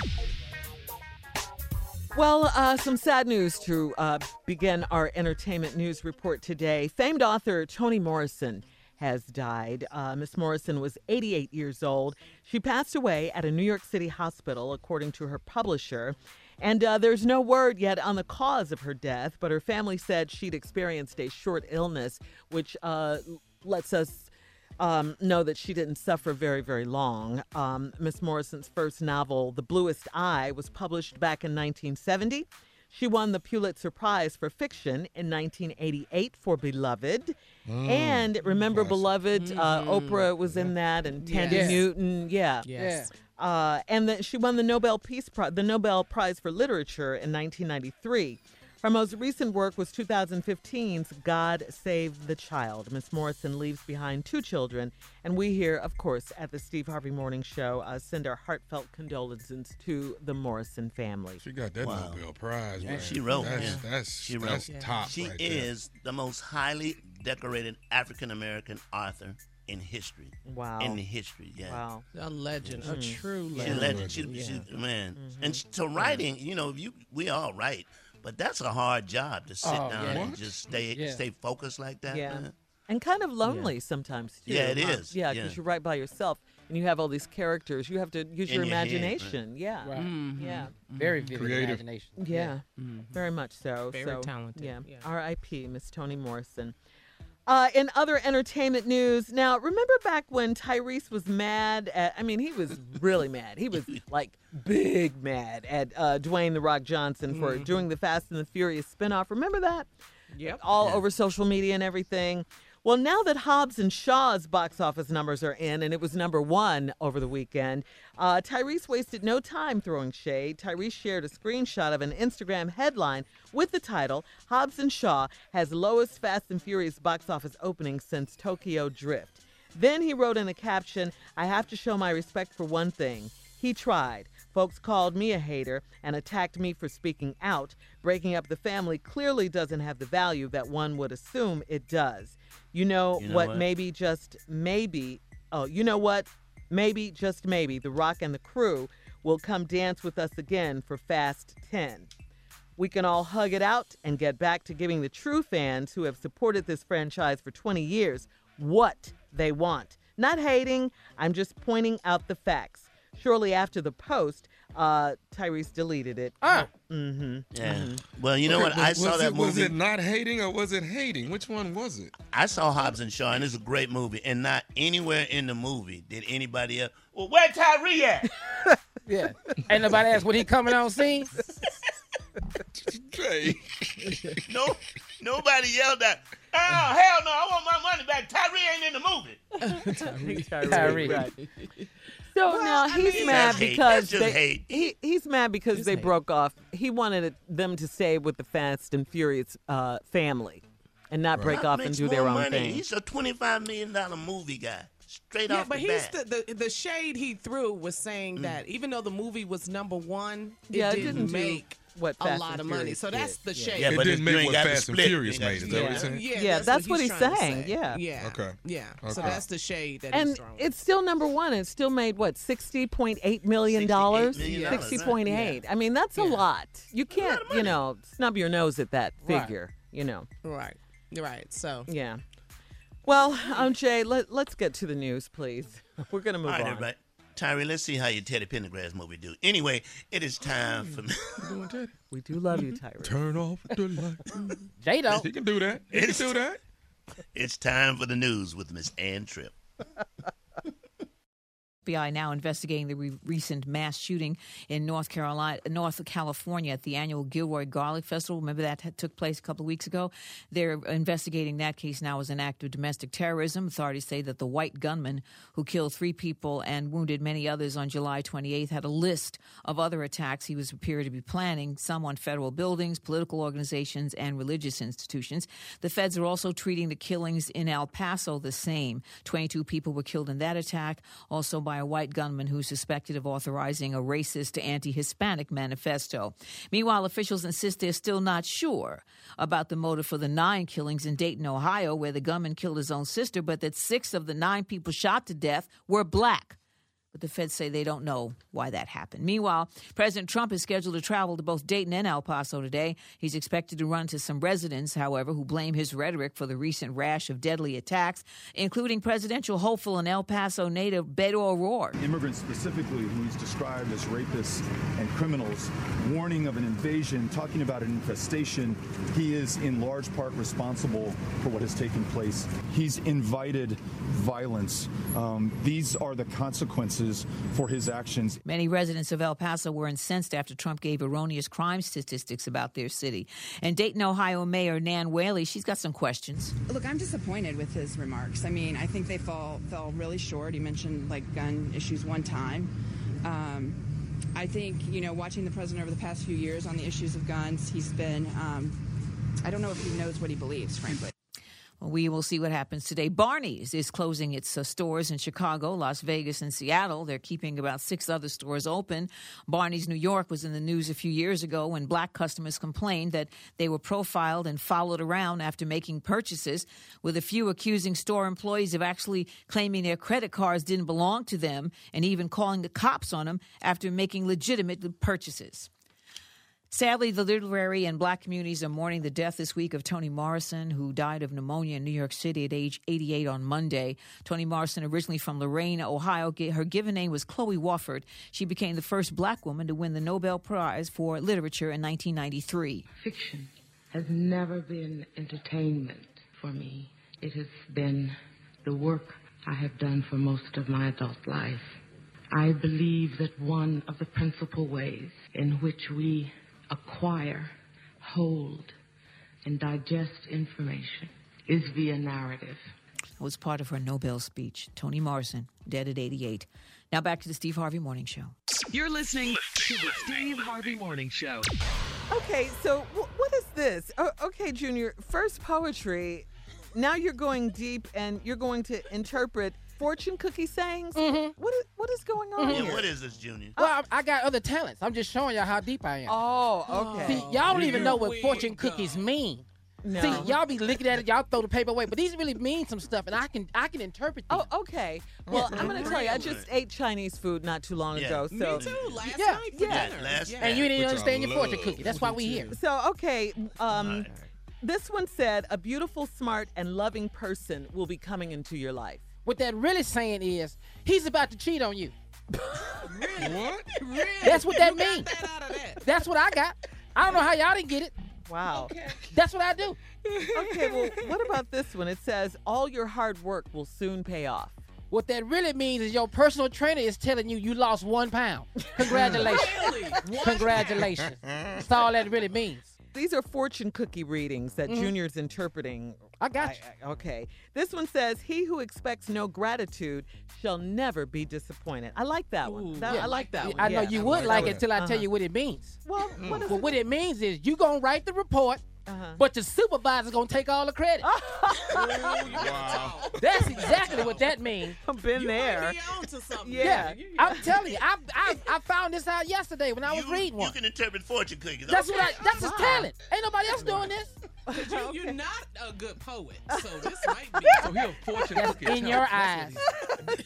Well, uh, some sad news to uh, begin our entertainment news report today. Famed author Toni Morrison has died. Uh, Miss Morrison was 88 years old. She passed away at a New York City hospital, according to her publisher. And uh, there's no word yet on the cause of her death, but her family said she'd experienced a short illness, which uh, lets us um, know that she didn't suffer very, very long. Um, Miss Morrison's first novel, The Bluest Eye, was published back in 1970. She won the Pulitzer Prize for fiction in 1988 for Beloved. Mm, and remember classic. Beloved? Uh, Oprah was in that, and Thandie Yes. Newton. Yeah. Yes. Uh, and then she won the Nobel Peace Prize, the Nobel Prize for Literature in 1993. Her most recent work was 2015's God Save the Child. Miss Morrison leaves behind two children, and we here, of course, at the Steve Harvey Morning Show, uh, send our heartfelt condolences to the Morrison family. She got that Wow. Nobel Prize, Yeah, man. she wrote. That's, yeah. that's, she wrote. that's top She right there. is the most highly decorated African American author in history. Wow. In history, yeah. Wow. A legend, a true She legend. legend. She, she, man. And to writing, you know, you we all write, but that's a hard job to sit Oh, down yeah. and just stay Yeah. stay focused like that. Yeah. man. And kind of lonely sometimes, too. Yeah, it huh? is. Yeah, Yeah. because you write by yourself and you have all these characters. You have to use In your your head, right. imagination. Yeah. Right. Mm-hmm. mm-hmm. Yeah. Very mm-hmm. vivid Creative. imagination. Yeah, mm-hmm. very much so. Very so, talented, Yeah. yeah. R.I.P. Miss Toni Morrison. Uh, in other entertainment news, now remember back when Tyrese was mad at? I mean, he was really mad. He was (laughs) like big mad at uh, Dwayne the Rock Johnson for Mhm. doing the Fast and the Furious spinoff. Remember that? Yep. all Yeah. over social media and everything. Well, now that Hobbs and Shaw's box office numbers are in, and it was number one over the weekend, uh, Tyrese wasted no time throwing shade. Tyrese shared a screenshot of an Instagram headline with the title Hobbs and Shaw has lowest Fast and Furious box office opening since Tokyo Drift. Then he wrote in a caption, I have to show my respect for one thing. He tried. Folks called me a hater and attacked me for speaking out. Breaking up the family clearly doesn't have the value that one would assume it does. You know, You know what, what? Maybe just maybe. Oh, you know what? Maybe just maybe The Rock and the crew will come dance with us again for Fast 10. We can all hug it out and get back to giving the true fans who have supported this franchise for 20 years what they want. Not hating, I'm just pointing out the facts. Shortly after the post, uh, Tyrese deleted it. Ah. Mm-hmm. Yeah. Well, you know Okay, what? but I saw was that it, Was it not hating or was it hating? Which one was it? I saw Hobbs and Shaw, and it's a great movie. And not anywhere in the movie did anybody else. Well, where Tyree at? (laughs) Yeah. Ain't nobody asked when he coming on scene. (laughs) Jay. (laughs) no, nobody yelled at. Oh hell no! I want my money back. Tyree ain't in the movie. (laughs) Tyree. Tyree. Right. So now he's mean, mad that's hate. because That's just they, hate. he he's mad because they broke off. He wanted them to stay with the Fast and Furious uh, family and not break What off and do their own money? thing. He's a twenty-five million dollar movie guy, straight Yeah, off but the he's bat. the, the the shade he threw was saying Mm. that even though the movie was number one, it Yeah, it didn't, didn't do make what a Fast lot and of money. So that's did. the Yeah. shade. Yeah, it but didn't you make ain't what got Fast and split. Furious made. the Is that what you're saying? Yeah, Yeah, that's what, what he's he's saying, say. yeah. yeah, Okay. yeah. So that's the shade that and he's throwing. it's still number one. It still made what sixty point eight million dollars. Sixty point eight. I mean, that's a lot. You can't, you know, snub your nose at that Right. figure. You know. right, right. So Yeah. Well, um, Jay, let, let's get to the news, please. We're gonna move All right, on. everybody. Tyree, let's see how your Teddy Pendergrass movie do. Anyway, it is oh, time for me. (laughs) We do love you, mm-hmm. Tyree. Turn off the light. (laughs) J-Lo. He can do that. He can It's- do that. It's time for the news with Miss Ann Tripp. (laughs) FBI now investigating the re- recent mass shooting in North Carolina, North California at the annual Gilroy Garlic Festival. Remember that had, took place a couple of weeks ago. They're investigating that case now as an act of domestic terrorism. Authorities say that the white gunman who killed three people and wounded many others on July 28th had a list of other attacks he was appeared to be planning, some on federal buildings, political organizations, and religious institutions. The feds are also treating the killings in El Paso the same. 22 people were killed in that attack, also by a white gunman who's suspected of authorizing a racist anti Hispanic manifesto. Meanwhile, officials insist they're still not sure about the motive for the nine killings in Dayton, Ohio, where the gunman killed his own sister, but that six of the nine people shot to death were black. But the feds say they don't know why that happened. Meanwhile, President Trump is scheduled to travel to both Dayton and El Paso today. He's expected to run to some residents, however, who blame his rhetoric for the recent rash of deadly attacks, including presidential hopeful and El Paso native Beto O'Rourke. Immigrants specifically, who he's described as rapists and criminals, warning of an invasion, talking about an infestation. He is in large part responsible for what has taken place. He's invited violence. Um, these are the consequences for his actions. Many residents of El Paso were incensed after Trump gave erroneous crime statistics about their city. And Dayton, Ohio Mayor Nan Whaley, she's got some questions. Look, I'm disappointed with his remarks. I mean, I think they fall fell really short. He mentioned like gun issues one time. Um, I think you know, watching the president over the past few years on the issues of guns, he's been. Um, I don't know if he knows what he believes, frankly. We will see what happens today. Barney's is closing its uh, stores in Chicago, Las Vegas, and Seattle. They're keeping about six other stores open. Barney's New York was in the news a few years ago when black customers complained that they were profiled and followed around after making purchases, with a few accusing store employees of actually claiming their credit cards didn't belong to them and even calling the cops on them after making legitimate purchases. Sadly, the literary and black communities are mourning the death this week of Toni Morrison, who died of pneumonia in New York City at age 88 on Monday. Toni Morrison, originally from Lorain, Ohio, her given name was Chloe Wofford. She became the first black woman to win the Nobel Prize for Literature in 1993. Fiction has never been entertainment for me. It has been the work I have done for most of my adult life. I believe that one of the principal ways in which we acquire, hold, and digest information is via narrative. was part of her Nobel speech. Toni Morrison, dead at 88. Now back to the Steve Harvey Morning Show. You're listening to the Steve Harvey Morning Show. Okay, so wh- what is this? Oh, okay, Junior, first poetry. Now you're going deep and you're going to interpret fortune cookie sayings. Mm-hmm. What is what is going on Yeah, here? what is this, Junior? Well, I, I got other talents. I'm just showing y'all how deep I am. Oh, okay. See, y'all don't even know what fortune cookies mean. No. See, y'all be looking at it, y'all throw the paper away, but these really mean some stuff, and I can I can interpret them. Oh, okay. Well, I'm going to tell you, I just ate Chinese food not too long Yeah. ago. Me So too, last yeah, night for yeah. dinner. Last And you didn't Which understand your fortune cookie. That's why we here. So okay, um, this one said, "A beautiful, smart, and loving person will be coming into your life." What that really saying is, he's about to cheat on you. really? What? Really? (laughs) That's what that means. That's what I got. I don't know how y'all didn't get it. Wow. That's what I do. Okay, well, what about this one? It says, "All your hard work will soon pay off." What that really means is your personal trainer is telling you you lost one pound. (laughs) Congratulations. really? Congratulations. That's all that really means. These are fortune cookie readings that Mhm. Junior's interpreting. I got you. I- okay. This one says, "He who expects no gratitude shall never be disappointed." I like that one. That- Yeah. I like that one. I know Yeah. you would like it until I tell Uh-huh. you what it means. Well, what is well, what it means is you gonna write the report, Uh-huh. but the supervisor's gonna take all the credit. (laughs) wow. That's exactly what that means. (laughs) I've been there. Yeah, I'm telling you, I, I I found this out yesterday when I was reading one. You can interpret fortune cookies. That's okay. what I. That's his talent. Ain't nobody else doing this. You, (laughs) you're not a good poet, so (laughs) this might be. (laughs) So he'll fortune That's cookie. in your eyes.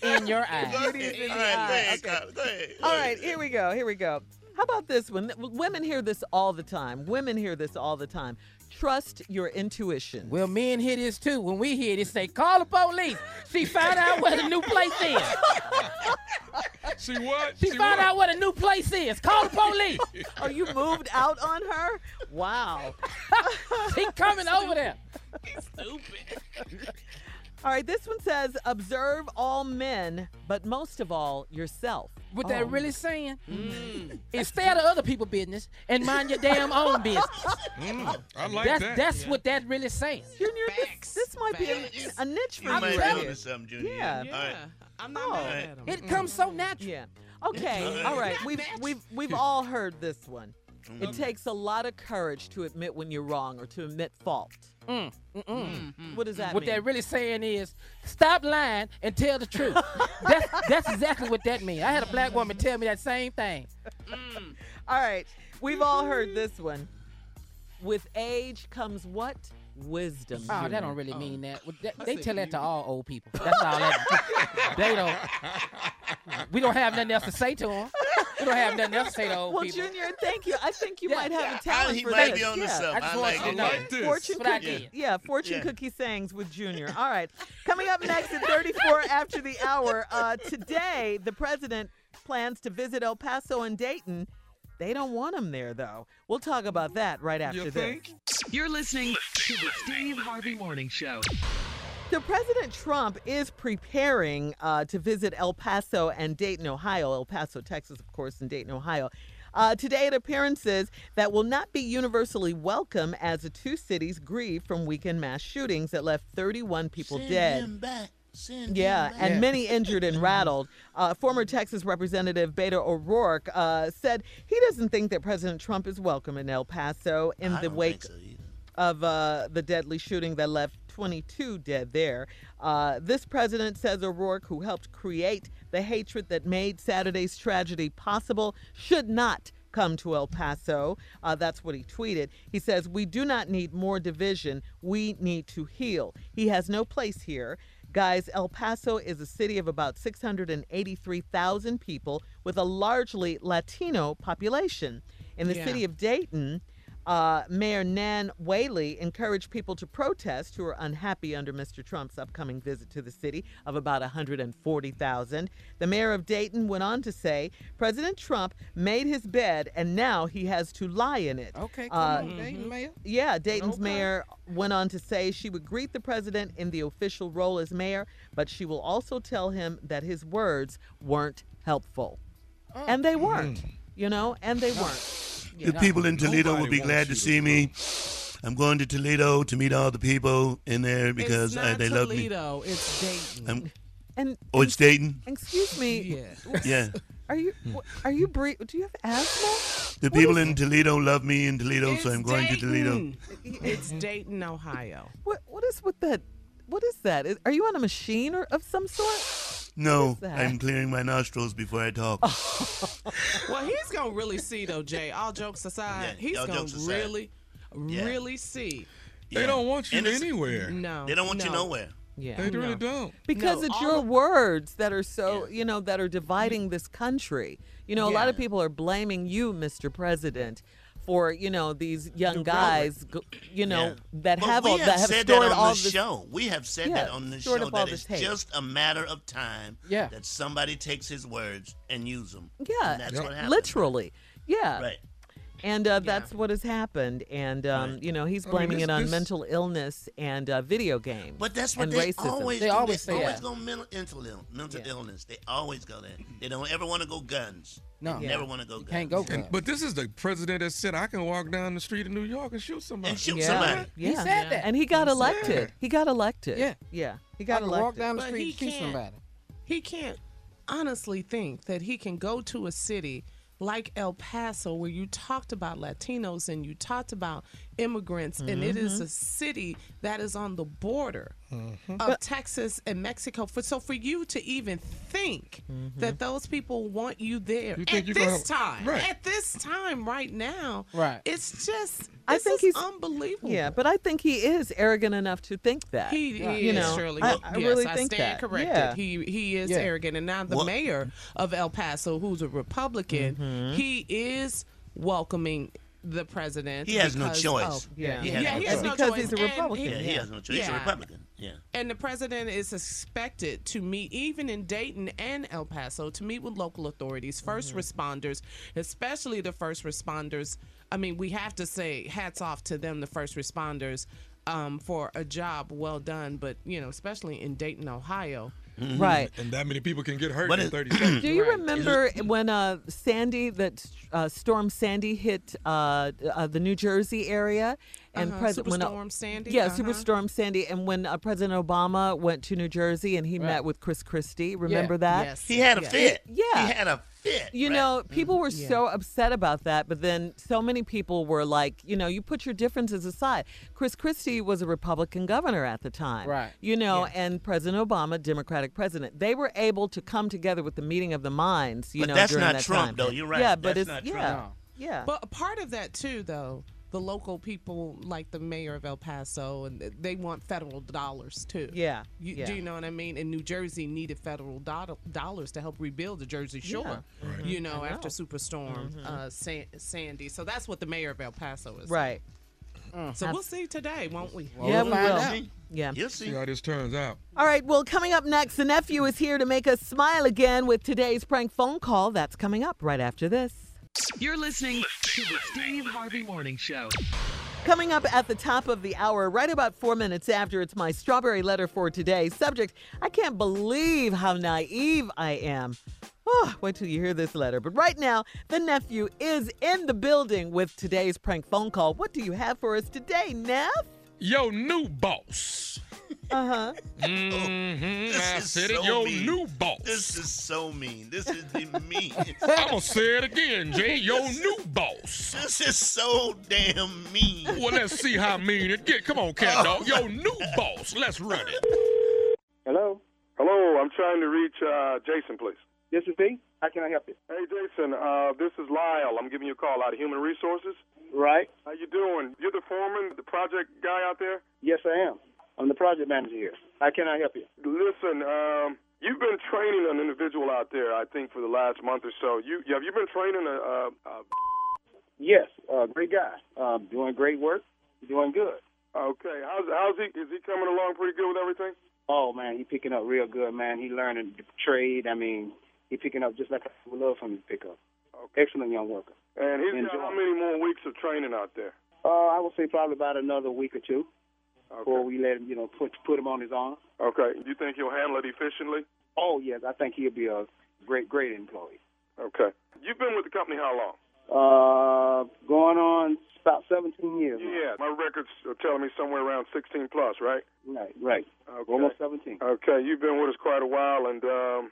In your eyes. Beauty in All the right, eye. Okay. Go ahead. All right, here we go. Here we go. How about this one? Women hear this all the time. Women hear this all the time. Trust your intuition. Well, men hear this too. When we hear this, say, call the police. She found out where the new place is. (laughs) She what? She found out what a new place is. Call the police. (laughs) Are you moved out on her? Wow. (laughs) She coming over there. Stupid. All right, this one says observe all men, but most of all yourself. What Oh. that really saying is stay out of other people's business and mind your damn own (laughs) business. Mm, I like that's that. that's what that really saying. Junior, this, this might be a, a niche for You you. might right be here. onto something, Junior. Yeah. All right. I'm not Oh. mad at him. It comes so mm. natural. Yeah. Okay. All right. We've we've we've all heard this one. Mm. It takes a lot of courage to admit when you're wrong or to admit fault. Mm, mm-mm. What does that mm. What mean? that really saying is stop lying and tell the truth. (laughs) that's that's exactly what that means. I had a black mm. woman tell me that same thing. Mm. All right. We've all heard this one. With age comes what? Wisdom. Oh, Junior. that don't really mean that. That- they tell that to all old people. That's all that. (laughs) they don't. We don't have nothing else to say to them. We don't have nothing else to say to old people. Well, people. Junior, thank you. I think you Yeah, might have yeah, a talent he for might this. be on the yeah. stuff. I just I want like you it. to know. like this. Fortune What I cookie, did. yeah, fortune Yeah. cookie sayings with Junior. All right, coming up next at 34 after the hour. Uh, today, the president plans to visit El Paso and Dayton. They don't want him there, though. We'll talk about that right after You this. think? You're listening to the Steve Harvey Morning Show. So President Trump is preparing uh, to visit El Paso and Dayton, Ohio. El Paso, Texas, of course, and Dayton, Ohio. Uh, today at appearances that will not be universally welcome as the two cities grieve from weekend mass shootings that left 31 people Send dead. Yeah, and many injured and rattled. Uh, former Texas Representative Beto O'Rourke uh, said he doesn't think that President Trump is welcome in El Paso in I the wake so of uh, the deadly shooting that left 22 dead there. Uh, this president says O'Rourke, who helped create the hatred that made Saturday's tragedy possible, should not come to El Paso. Uh, that's what he tweeted. He says, We do not need more division. We need to heal. He has no place here. Guys, El Paso is a city of about 683,000 people with a largely Latino population. In the Yeah. city of Dayton, uh, Mayor Nan Whaley encouraged people to protest who are unhappy under Mr. Trump's upcoming visit to the city of about 140,000. The mayor of Dayton went on to say President Trump made his bed and now he has to lie in it. Okay, come Uh, on, Dayton Mayor. yeah, Dayton's Okay. mayor went on to say she would greet the president in the official role as mayor, but she will also tell him that his words weren't helpful. And they weren't, you know, and they weren't. The people in Toledo will be glad to see me. I'm going to Toledo to meet all the people in there because it's not they love me. Toledo, It's Dayton. I'm, And oh, it's Dayton. excuse me, yeah. (laughs) Yeah. are you are you bre- do you have asthma? The people in Toledo love me in Toledo, so I'm going to Toledo. It's Dayton, Ohio. What what is with that? What is that? Is, are you on a machine or of some sort? No. I'm clearing my nostrils before I talk. (laughs) (laughs) Well, he's gonna really see though, Jay. All jokes aside, Yeah, he's all gonna jokes aside. really, Yeah. really see. They don't want you And it's- anywhere. No, They don't want you no. nowhere. Yeah. They really No. don't. Because No, it's all your of- words that are so, you know, that are dividing this country. You know, a lot of Yeah. people are blaming you, Mr. President, for, you know, these young guys, go- you know, Yeah. that have we all have that have said stored that on all the this show. We have said Yeah, that on the show that it's hate. just a matter of time Yeah. that somebody takes his words and use them. Yeah, and that's what happens. literally. Yeah. Right. And uh, that's what has happened. And, um, Right. you know, he's I mean, blaming this- it on this- mental illness and uh, video games. But that's what and they racism. always They do. always they say always that. go mental, mental, ill, mental Yeah. illness. They always go there. They don't ever want to go guns. No. Yeah. never want to go guns. Can't go. And, guns. but this is the president that said I can walk down the street in New York and shoot somebody. And shoot yeah. somebody. Yeah. He said that. And he got He said elected. He got elected. Yeah. Yeah. He I got can elected. walk down the street and shoot somebody. He can't honestly think that he can go to a city like El Paso, where you talked about Latinos and you talked about immigrants, and it is Mm-hmm. a city that is on the border Mm-hmm. of Texas and Mexico. For so for you to even think Mm-hmm. that those people want you there You at this have- time, right. at this time, right now, Right. It's just, I think is he's- unbelievable. Yeah, but I think he is arrogant enough to think that. He, he you is know, surely. I, Well, I yes, really I think stand that. corrected. Yeah. He he is Yeah. arrogant, and now the What- mayor of El Paso, who's a Republican, Mm-hmm. he is welcoming the president. He has no choice. of- Yeah. He yeah, has no he has choice. no Because choice. he's a Republican. he- Yeah, he has no choice. He's a Republican. Yeah. and the president is expected to meet, even in Dayton and El Paso, to meet with local authorities, 1st responders, especially the first responders. I mean, we have to say hats off to them, the first responders, um, for a job well done. But you know, especially in Dayton, Ohio. Right. And that many people can get hurt But in it- 30 (clears throat) seconds. Do you Right. remember when uh, Sandy, that uh, storm Sandy hit uh, uh, the New Jersey area, and Uh-huh, President when uh, Superstorm Sandy, yeah, uh-huh. Superstorm Sandy, and when uh, President Obama went to New Jersey and he Right. met with Chris Christie, remember that? Yes. He had a yes. fit. Yeah. He had a fit. You right? know, people were mm-hmm. Yeah. so upset about that, but then so many people were like, you know, you put your differences aside. Chris Christie was a Republican governor at the time. Right. You know, and President Obama, Democratic president. They were able to come together with the meeting of the minds, you But know, that's during not that Trump, time. though. You're right. Yeah, but That's it's not yeah. Trump. No. Yeah. But a part of that too, though, the local people, like the mayor of El Paso, and they want federal dollars too. Yeah, You, yeah. Do you know what I mean? And New Jersey needed federal do- dollars to help rebuild the Jersey Shore. Right. You know, I after know. Superstorm Mhm. uh, San- Sandy. So that's what the mayor of El Paso is. Right. So we'll see today, won't we? yeah, we will. Yeah. You'll See how this turns out. All right, well, coming up next, the nephew is here to make us smile again with today's prank phone call. That's coming up right after this. You're listening to the Steve Harvey Morning Show. Coming up at the top of the hour, right about four minutes after, it's my strawberry letter for today. Subject I can't believe how naive I am. Oh, wait till you hear this letter. But right now, the nephew is in the building with today's prank phone call. What do you have for us today, Neff? Yo, new boss. Uh huh. Mm-hmm. This I is said it. so Yo, mean. new boss. This is so mean. This is the mean. (laughs) I'm gonna say it again, Jay. Yo, new boss. This is so damn mean. Well, let's see how mean it get. Come on, cat dog. Yo, new boss. Let's run it. Hello? Hello, I'm trying to reach uh, Jason, please. This is me. How can I help you? Hey, Jason, uh, this is Lyle. I'm giving you a call out of Human Resources. Right. How you doing? You're the foreman, the project guy out there? Yes, I am. I'm the project manager here. How can I help you? Listen, um, you've been training an individual out there, I think, for the last month or so. You have you been training a, a, a Yes, uh, great guy. Um, doing great work. Doing good. Okay, how's how's he? Is he coming along pretty good with everything? Oh man, he picking up real good, man. He learning the trade. I mean, he picking up just like I would love for him to pick up. Excellent young worker. And he's Enjoy. got how many more weeks of training out there? Uh, I would say probably about another week or two before we let him, you know, put put him on his own. Okay, Do you think he'll handle it efficiently? Oh yes, I think he'll be a great great employee. Okay. You've been with the company how long? Uh, going on about 17 years. now. Yeah, my records are telling me somewhere around 16 plus, right? Right, right. Okay. Almost 17. Okay, you've been with us quite a while, and um,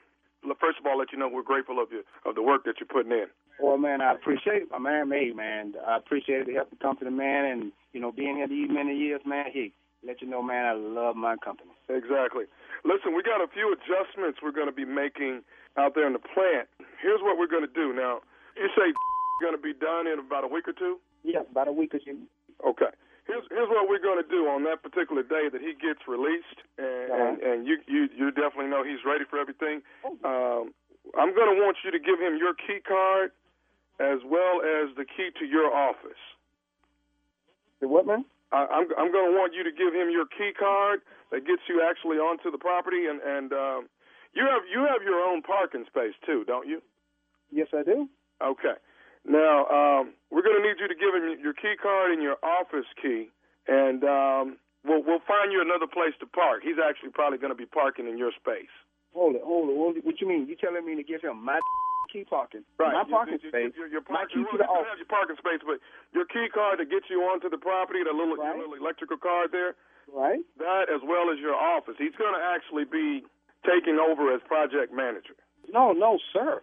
first of all, let you know we're grateful of you of the work that you're putting in. Well, man, I appreciate it, my man. Hey, man, I appreciate the help the company, man, and you know, being here these many years, man. Hey, let you know, man, I love my company. Exactly. Listen, we got a few adjustments we're going to be making out there in the plant. Here's what we're going to do. Now, you say (laughs) going to be done in about a week or two? Yes, about a week or two. Okay. Here's here's what we're going to do on that particular day that he gets released, and and, and you you you definitely know he's ready for everything. Um, I'm going to want you to give him your key card as well as the key to your office. The what, man? I, I'm I'm going to want you to give him your key card that gets you actually onto the property, and and um, you have you have your own parking space too, don't you? Yes, I do. Okay. Now, um, we're going to need you to give him your key card and your office key, and um, we'll we'll find you another place to park. He's actually probably going to be parking in your space. Hold it, hold it. Hold it. What you mean? You telling me to give him my (laughs) key parking? Right. My parking your, space. Your, your, your my parking, key to the office. have your parking space, but your key card to get you onto the property, the little, your little electrical card there. Right. That as well as your office. He's going to actually be taking over as project manager. No, no, sir.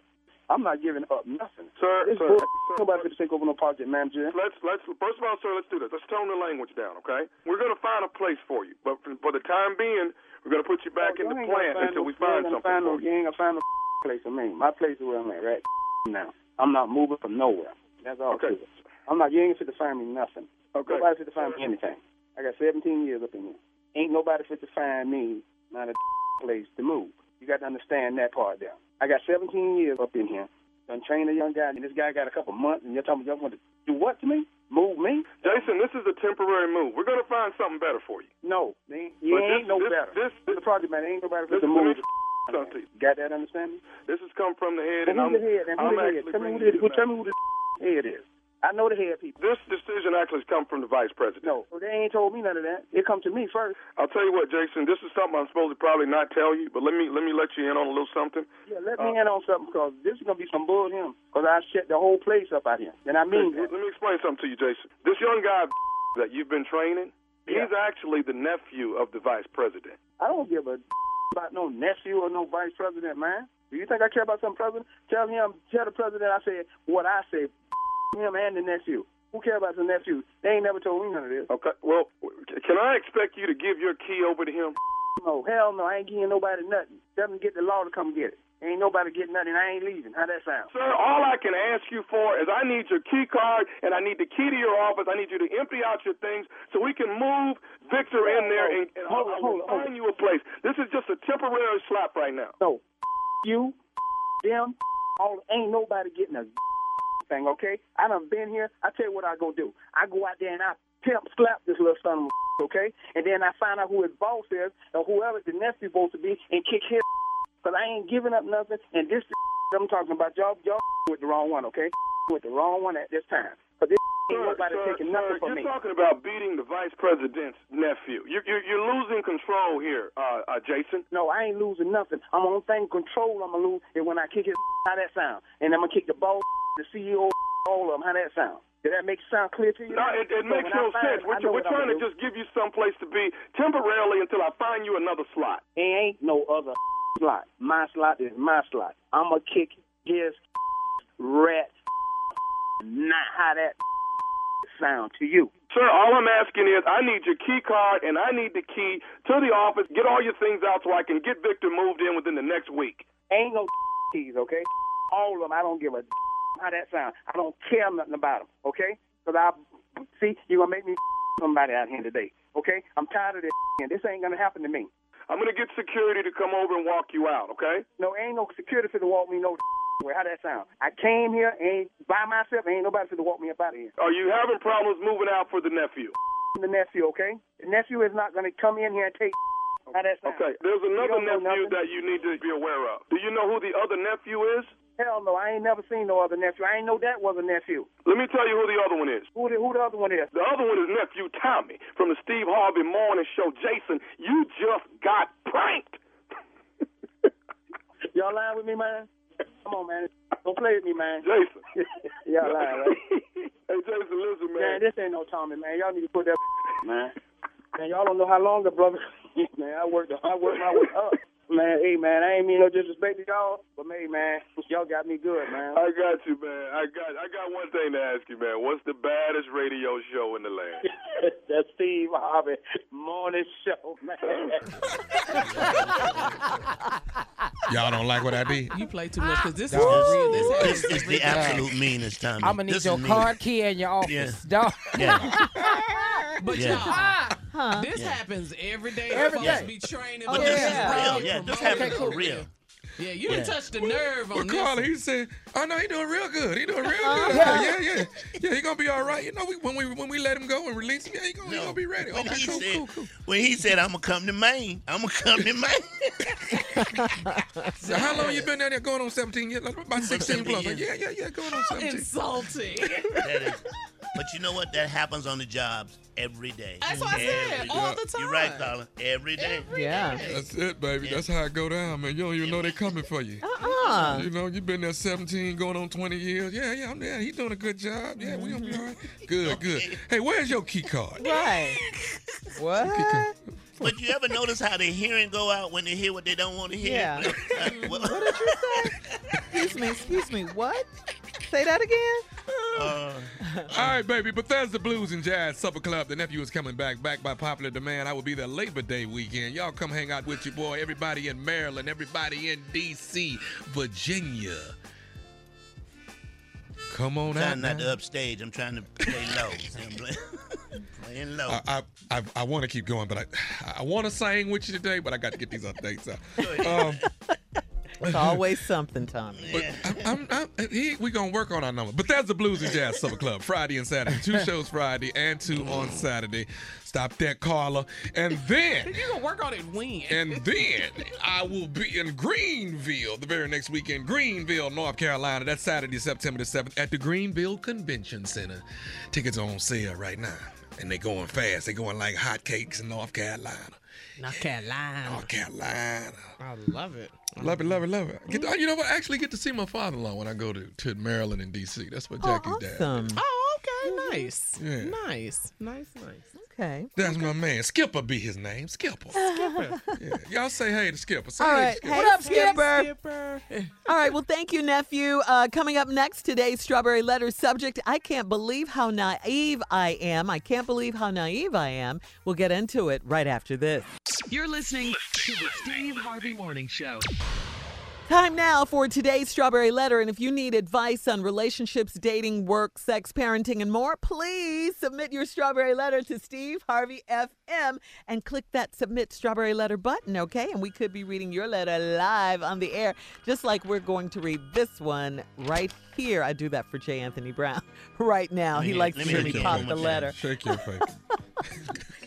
I'm not giving up nothing. Sir, It's sir, sir, Nobody could take over no project manager. Let's let's first of all, sir. Let's do this. Let's tone the language down, okay? We're gonna find a place for you, but for, for the time being, we're gonna put you back in the You ain't gonna plant until no- we find you ain't gonna something find no, for you. You ain't gonna find no place for me. My place is where I'm at right (laughs) now. I'm not moving from nowhere. That's all. Okay. I'm not. You ain't fit to find me nothing. Okay. Nobody fit to find me anything. I got 17 years up in here. Ain't nobody fit to find me not a (laughs) place to move. You got to understand that part there. I got 17 years up in here. Done trained a young guy, and this guy got a couple months, and you're talking about you want to do what to me? Move me? Jason, this is a temporary move. We're gonna find something better for you. No, ain't, you But ain't this- no this- better. this- This, the project man ain't nobody fit Listen, to move. something to you. Got that understanding? This has come from the head, and I'm, the head? And who I'm the head? Tell me who the, who, tell me who the (laughs) head is. I know the head people. This decision actually has come from the vice president. No, they ain't told me none of that. It come to me first. I'll tell you what, Jason. This is something I'm supposed to probably not tell you, but let me let me let you in on a little something. Yeah, let Uh, me in on something because this is gonna be some bull him. Because I shut the whole place up out here, and I mean Let let me explain something to you, Jason. This young guy (laughs) that you've been training, he's actually the nephew of the vice president. I don't give a (laughs) about no nephew or no vice president, man. Do you think I care about some president? Tell him, tell the president I said what I say. Him and the nephew. Who care about the nephew? They ain't never told me none of this. Okay. Well, can I expect you to give your key over to him? no. Hell no, I ain't giving nobody nothing. To get the law to come get it. Ain't nobody getting nothing. I ain't leaving. How that sound? Sir, all I can ask you for is I need your key card and I need the key to your office. I need you to empty out your things so we can move Victor in there and, and Hold I on, will hold hold find you a place. This is just a temporary slap right now. No, you, them, all ain't nobody getting a Okay, I done been here. I tell you what I go do. I go out there and I pimp slap this little son of a (laughs) okay, and then I find out who his boss is or whoever the nephew supposed to be and kick his. (laughs) Cause I ain't giving up nothing. And this (laughs) I'm talking about y'all y'all with the wrong one. Okay, with the wrong one at this time. This ain't nobody sir, taking sir, from you're me. talking about beating the vice president's nephew. You're, you're, you're losing control here, uh, uh, Jason. No, I ain't losing nothing. I'm on thing control. I'm gonna lose, and when I kick his, (laughs) how that sound? And I'm gonna kick the ball, (laughs) the CEO, (laughs) all of them. How that sound? Did that make it sound clear to you? No, it, it So makes no sense. I We're, we're trying to just give you some place to be temporarily until I find you another slot. do. Ain't no other slot. My slot is my slot. I'm gonna kick his rat. Not how that sound to you. Sir, all I'm asking is I need your key card and I need the key to the office. Get all your things out so I can get Victor moved in within the next week. Ain't no (laughs) keys, okay? All of them. I don't give a (laughs) how that sound. I don't care nothing about them, okay? Because I see you're gonna make me (laughs) somebody out here today, okay? I'm tired of this, and this ain't gonna happen to me. I'm gonna get security to come over and walk you out, okay? No, ain't no security to walk me no way. How that sound? I came here ain't by myself. Ain't nobody to walk me up out of here. Are you having problems moving out for the nephew? The nephew, okay? The nephew is not gonna come in here and take. How that sound? Okay, there's another You don't know nephew that you need to be aware of. Do you know who the other nephew is? Hell no, I ain't never seen no other nephew. I ain't know that was a nephew. Let me tell you who the other one is. Who the, who the other one is? The other one is nephew Tommy from the Steve Harvey Morning Show. Jason, you just got pranked. (laughs) Y'all lying with me, man? Come on, man. Don't play with me, man. Jason. (laughs) Y'all lying, right? (laughs) hey, Jason, listen, man. Man, this ain't no Tommy, man. Y'all need to put that man. Man, y'all don't know how long the brother. (laughs) man, I worked. I worked my way up. Man, hey, man, I ain't mean no disrespect to y'all, but hey, man, y'all got me good, man. I got you, man. I got I got one thing to ask you, man. What's the baddest radio show in the land? (laughs) That's Steve Harvey morning show, man. (laughs) Y'all don't like what I did? You play too much because this is Dog. real. This This happens is the absolute meanest, time. I'm gonna need This your is card mean. key in your office, Yeah. dog. Yeah. (laughs) But Yeah. y'all, this Yeah. happens every day. Every Every day. day. be training. Oh, but yeah. this is Yeah. real. Yeah, this Promoting. happens for real. Yeah, you Yeah. done touched the nerve Well, on this. Carla, one. he said, "Oh no, he doing real good. He doing real Uh-huh. good. Yeah. Yeah, yeah, yeah, yeah. He gonna be all right. You know, we, when we when we let him go and release him, yeah, he gonna, he gonna be ready. When Okay, he cool, said, cool, cool. when he said, "I'm gonna come to Maine," I'm gonna come to Maine. So how long you been down there? Going on 17 years? Like, About 16 plus. 17 Yeah, yeah, yeah. Going on 17. Insulting. That is, but you know what? That happens on the jobs every day. That's what I said, Every all day. the time. You're right, time. Carla. Every day. Yeah. That's it, baby. That's how it go down, man. You don't even know they're coming for you. Uh-uh. You know, you've been there 17, going on 20 years. Yeah, yeah, I'm there. He doing a good job. Yeah, we gonna be all right. Good, (laughs) good. Hey, where's your key card? Right. (laughs) What? But you ever notice how the hearing go out when they hear what they don't want to hear? Yeah. (laughs) What did you say? Excuse me, excuse me, what? Say that again? uh, All right, baby. Bethesda Blues and Jazz Supper Club. The nephew is coming back, back by popular demand. I will be there Labor Day weekend. Y'all come hang out with your boy. Everybody in Maryland, everybody in D.C., Virginia. Come on out. trying not now. to upstage. I'm trying to play low. (laughs) I'm playing, (laughs) playing low. I I, I, I want to keep going, but I I want to sing with you today, but I got to get these updates out. Um, It's always something, Tommy. But I'm, I'm, I'm, he, we gonna work on our number. But that's the Blues and Jazz Supper Club, Friday and Saturday. Two (laughs) shows Friday and two on Saturday. Stop that, Carla. And then, You gonna work on it when? and then I will be in Greenville the very next weekend, Greenville, North Carolina. That's Saturday, September the 7th at the Greenville Convention Center. Tickets are on sale right now. And they're going fast. They're going like hotcakes in North Carolina. North Carolina. North Carolina. I love it. Love it, love it, love it. Get to- oh, you know what? I actually get to see my father-in-law when I go to, to Maryland and D.C. That's what oh, Jackie's dad. Awesome. Oh, Okay, nice. Yeah. Nice. Nice, nice. Okay. That's my man. Skipper be his name. Skipper. (laughs) Skipper. Yeah. Y'all say hey to Skipper. Say All hey to Skipper. Hey, What up, Skipper? Skipper. (laughs) All right. Well, thank you, nephew. Uh, coming up next, today's strawberry letter subject. I can't believe how naive I am. I can't believe how naive I am. We'll get into it right after this. You're listening to the Steve Harvey Morning Show. Time now for today's Strawberry Letter. And if you need advice on relationships, dating, work, sex, parenting, and more, please submit your Strawberry Letter to Steve Harvey FM and click that Submit Strawberry Letter button, okay? And we could be reading your letter live on the air, just like we're going to read this one right here. I do that for J. Anthony Brown (laughs) right now. He likes to hear me pop the letter. Shake your face. (laughs)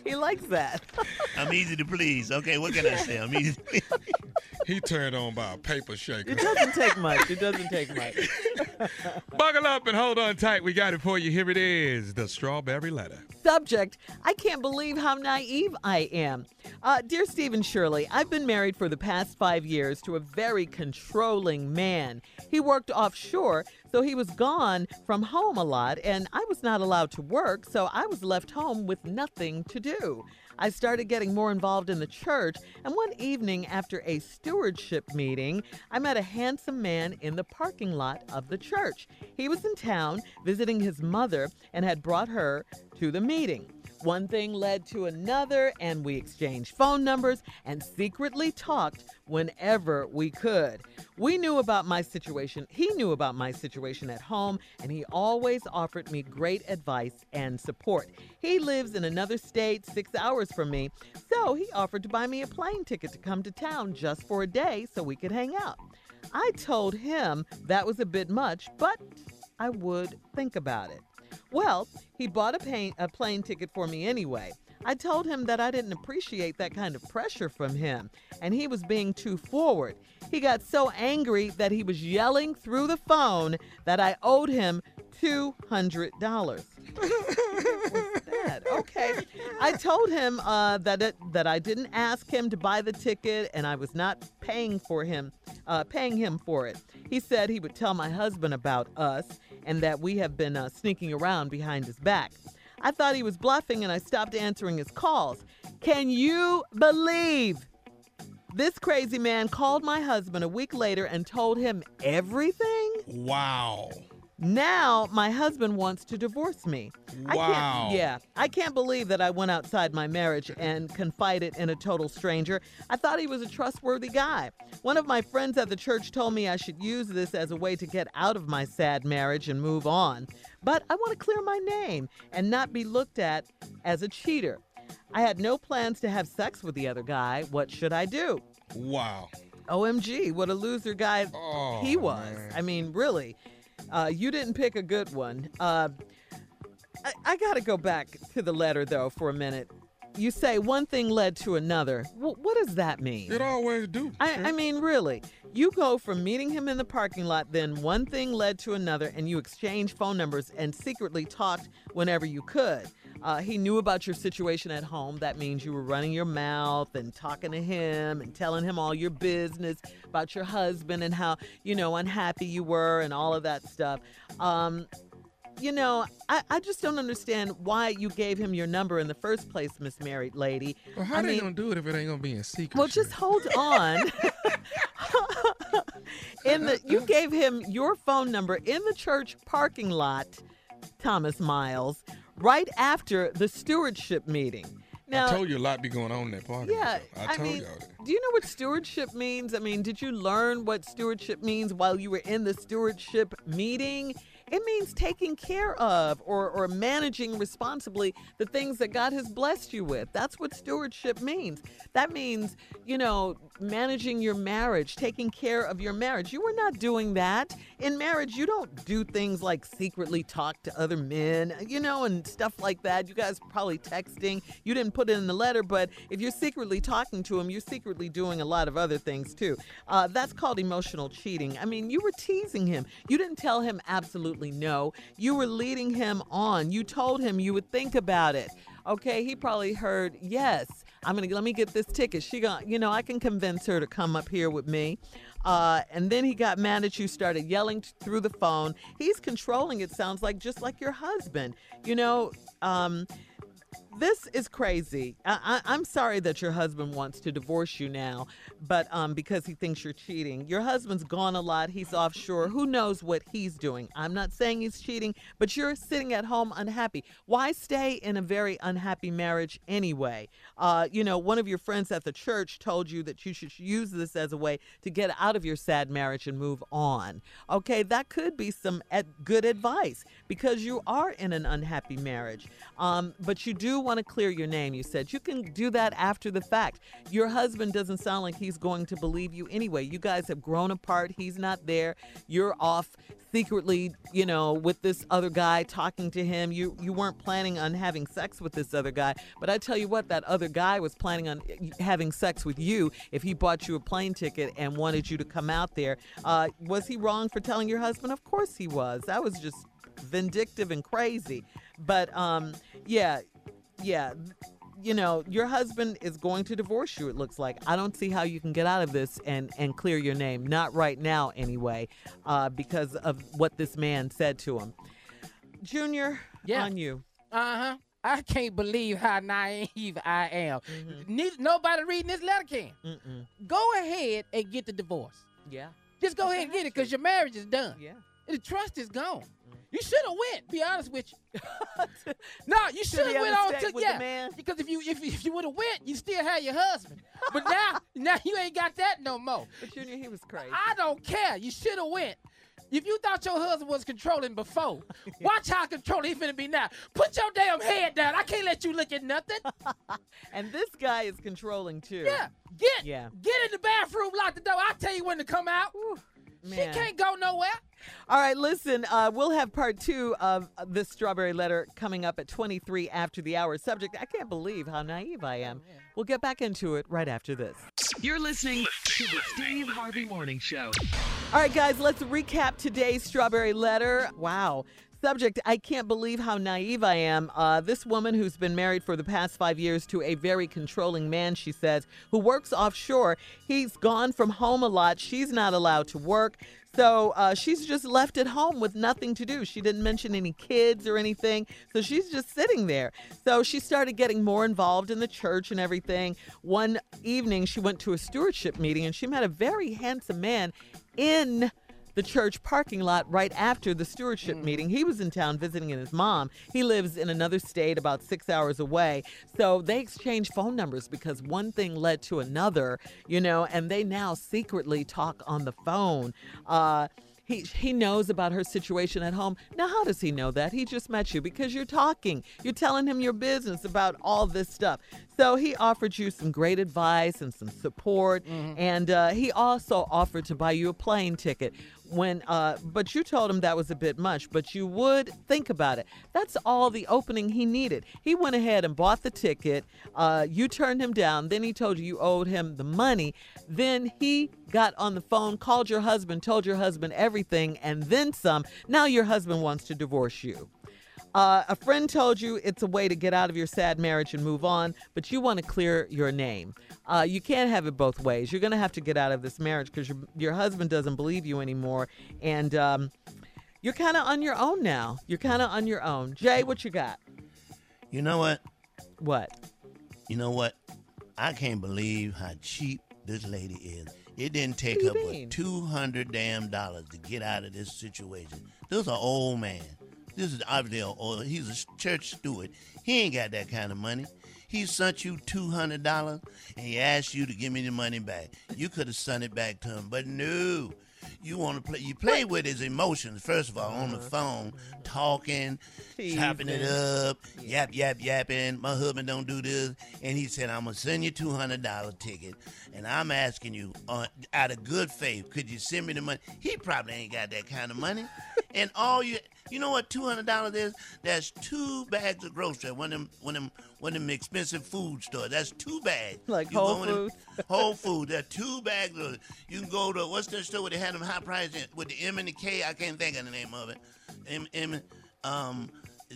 He likes that. (laughs) I'm easy to please. Okay, what can I say? I'm easy to please. (laughs) he turned on by a paper shaker. It doesn't take much. It doesn't take much. (laughs) Buckle up and hold on tight. We got it for you. Here it is the strawberry letter. Subject I can't believe how naive I am. Uh, dear Steve and Shirley, I've been married for the past five years to a very controlling man. He worked offshore, so he was gone from home a lot, and I was not allowed to work, so I was left home with nothing to do. I started getting more involved in the church, and one evening after a stewardship meeting, I met a handsome man in the parking lot of the church. He was in town visiting his mother and had brought her to the meeting. One thing led to another, and we exchanged phone numbers and secretly talked whenever we could. We knew about my situation. He knew about my situation at home, and he always offered me great advice and support. He lives in another state, six hours from me, so he offered to buy me a plane ticket to come to town just for a day so we could hang out. I told him that was a bit much, but I would think about it. Well, he bought a, pain, a plane ticket for me anyway. I told him that I didn't appreciate that kind of pressure from him, and he was being too forward. He got so angry that he was yelling through the phone that I owed him $200. (laughs) Okay. I told him uh, that it, that I didn't ask him to buy the ticket, and I was not paying for him, uh, paying him for it. He said he would tell my husband about us, and that we have been uh, sneaking around behind his back. I thought he was bluffing, and I stopped answering his calls. Can you believe? This crazy man called my husband a week later and told him everything. Wow. Now my husband wants to divorce me. I Wow. can't, yeah, I can't believe that I went outside my marriage and confided in a total stranger. I thought he was a trustworthy guy. One of my friends at the church told me I should use this as a way to get out of my sad marriage and move on. But I want to clear my name and not be looked at as a cheater. I had no plans to have sex with the other guy. What should I do? Wow. OMG, what a loser guy Oh, he was. I mean, really, uh, you didn't pick a good one. Uh, I, I got to go back to the letter, though, for a minute. You say one thing led to another. Wh- what does that mean? It always do. I, I mean, really, you go from meeting him in the parking lot, then one thing led to another, and you exchange phone numbers and secretly talked whenever you could. Uh, he knew about your situation at home. That means you were running your mouth and talking to him and telling him all your business about your husband and how, you know, unhappy you were and all of that stuff. Um, you know, I, I just don't understand why you gave him your number in the first place, Miss Married Lady. Well, how I they mean, gonna do it if it ain't gonna be in secret? well, just hold on. (laughs) in the you gave him your phone number in the church parking lot, Thomas Miles, right after the stewardship meeting. Now, I told you a lot be going on in that party. yeah, I I told mean, y'all that. do you know what stewardship means? I mean, did you learn what stewardship means while you were in the stewardship meeting? It means taking care of or, or managing responsibly the things that God has blessed you with. That's what stewardship means. That means, you know, managing your marriage, taking care of your marriage. You were not doing that. In marriage, you don't do things like secretly talk to other men, you know, and stuff like that. You guys probably texting. You didn't put it in the letter, but if you're secretly talking to him, you're secretly doing a lot of other things too. Uh, that's called emotional cheating. I mean, you were teasing him. You didn't tell him absolutely no. You were leading him on. You told him you would think about it. Okay, he probably heard, yes, I'm gonna let me get this ticket. She got, you know, I can convince her to come up here with me. Uh, and then he got mad at you, started yelling t- through the phone. He's controlling. It sounds like just like your husband. You know, um, this is crazy. I, I'm sorry that your husband wants to divorce you now, but um, because he thinks you're cheating. Your husband's gone a lot. He's offshore. Who knows what he's doing? I'm not saying he's cheating, but you're sitting at home unhappy. Why stay in a very unhappy marriage anyway? Uh, you know, one of your friends at the church told you that you should use this as a way to get out of your sad marriage and move on. Okay, that could be some good advice because you are in an unhappy marriage. Um, but you do want to clear your name. You said you can do that after the fact. Your husband doesn't sound like he's going to believe you anyway. You guys have grown apart. He's not there. You're off secretly, you know, with this other guy talking to him. You you weren't planning on having sex with this other guy, but I tell you what, that other guy was planning on having sex with you if he bought you a plane ticket and wanted you to come out there. Uh, was he wrong for telling your husband? Of course he was. That was just vindictive and crazy. But um, yeah, yeah. You know, your husband is going to divorce you, it looks like. I don't see how you can get out of this and, and clear your name. Not right now, anyway, uh, because of what this man said to him. Junior, Yeah. on you. Uh huh. I can't believe how naive I am. Neither, nobody reading this letter can. Mm-mm. Go ahead and get the divorce. Yeah. Just go ahead and get it because your marriage is done. Yeah. The trust is gone. You should have went. Be honest with you. (laughs) no, you Should have went on to with the yeah. man? Because if you if, if you would have went, you still had your husband. But now (laughs) now you ain't got that no more. But Junior, he was crazy. I don't care. You should have went. If you thought your husband was controlling before, (laughs) watch how controlling he finna be now. Put your damn head down. I can't let you look at nothing. And this guy is controlling too. Yeah, get Yeah. get in the bathroom, lock the door. I'll tell you when to come out. man. She can't go nowhere. All right, listen, uh, we'll have part two of this strawberry letter coming up at 23 after the hour. Subject, I can't believe how naive I am. We'll get back into it right after this. You're listening to the Steve Harvey Morning Show. All right, guys, let's recap today's strawberry letter. Wow. Subject, I can't believe how naive I am. Uh, this woman who's been married for the past five years to a very controlling man, she says, who works offshore. He's gone from home a lot. She's not allowed to work. So uh, she's just left at home with nothing to do. She didn't mention any kids or anything. So she's just sitting there. So she started getting more involved in the church and everything. One evening, she went to a stewardship meeting and she met a very handsome man in the church parking lot right after the stewardship meeting. He was in town visiting his mom. He lives in another state about six hours away. So they exchanged phone numbers because one thing led to another, you know, and they now secretly talk on the phone. Uh, he, he knows about her situation at home. Now, how does he know that? He just met you because you're talking. You're telling him your business about all this stuff. So he offered you some great advice and some support. And uh, he also offered to buy you a plane ticket. When, uh, but you told him that was a bit much. But you would think about it. That's all the opening he needed. He went ahead and bought the ticket. Uh, you turned him down. Then he told you you owed him the money. Then he got on the phone, called your husband, told your husband everything, and then some. Now your husband wants to divorce you. Uh, a friend told you it's a way to get out of your sad marriage and move on, but you want to clear your name. Uh, you can't have it both ways. You're going to have to get out of this marriage because your, your husband doesn't believe you anymore. And um, you're kind of on your own now. You're kind of on your own. Jay, what you got? You know what? What? You know what? I can't believe how cheap this lady is. It didn't take her but two hundred damn dollars to get out of this situation. This is an old man. This is obviously a old. He's a church steward. He ain't got that kind of money. He sent you two hundred dollars and he asked you to give me the money back. You could have sent it back to him, but no. You want to play? You play with his emotions first of all on the phone, talking, chopping it Teasing. up, yap yap yapping. My husband don't do this, and he said, "I'm gonna send you two hundred dollar ticket, and I'm asking you, uh, out of good faith, could you send me the money?" He probably ain't got that kind of money, and all you, you know what, two hundred dollars is? That's two bags of groceries. One of them, one of them, one of them expensive food stores. That's two bags. (laughs) Like You (laughs) Whole Foods? Whole Foods. There are two bags of. You can go to what's that store where they had them high prices with the M and the K? I can't think of the name of it. M M um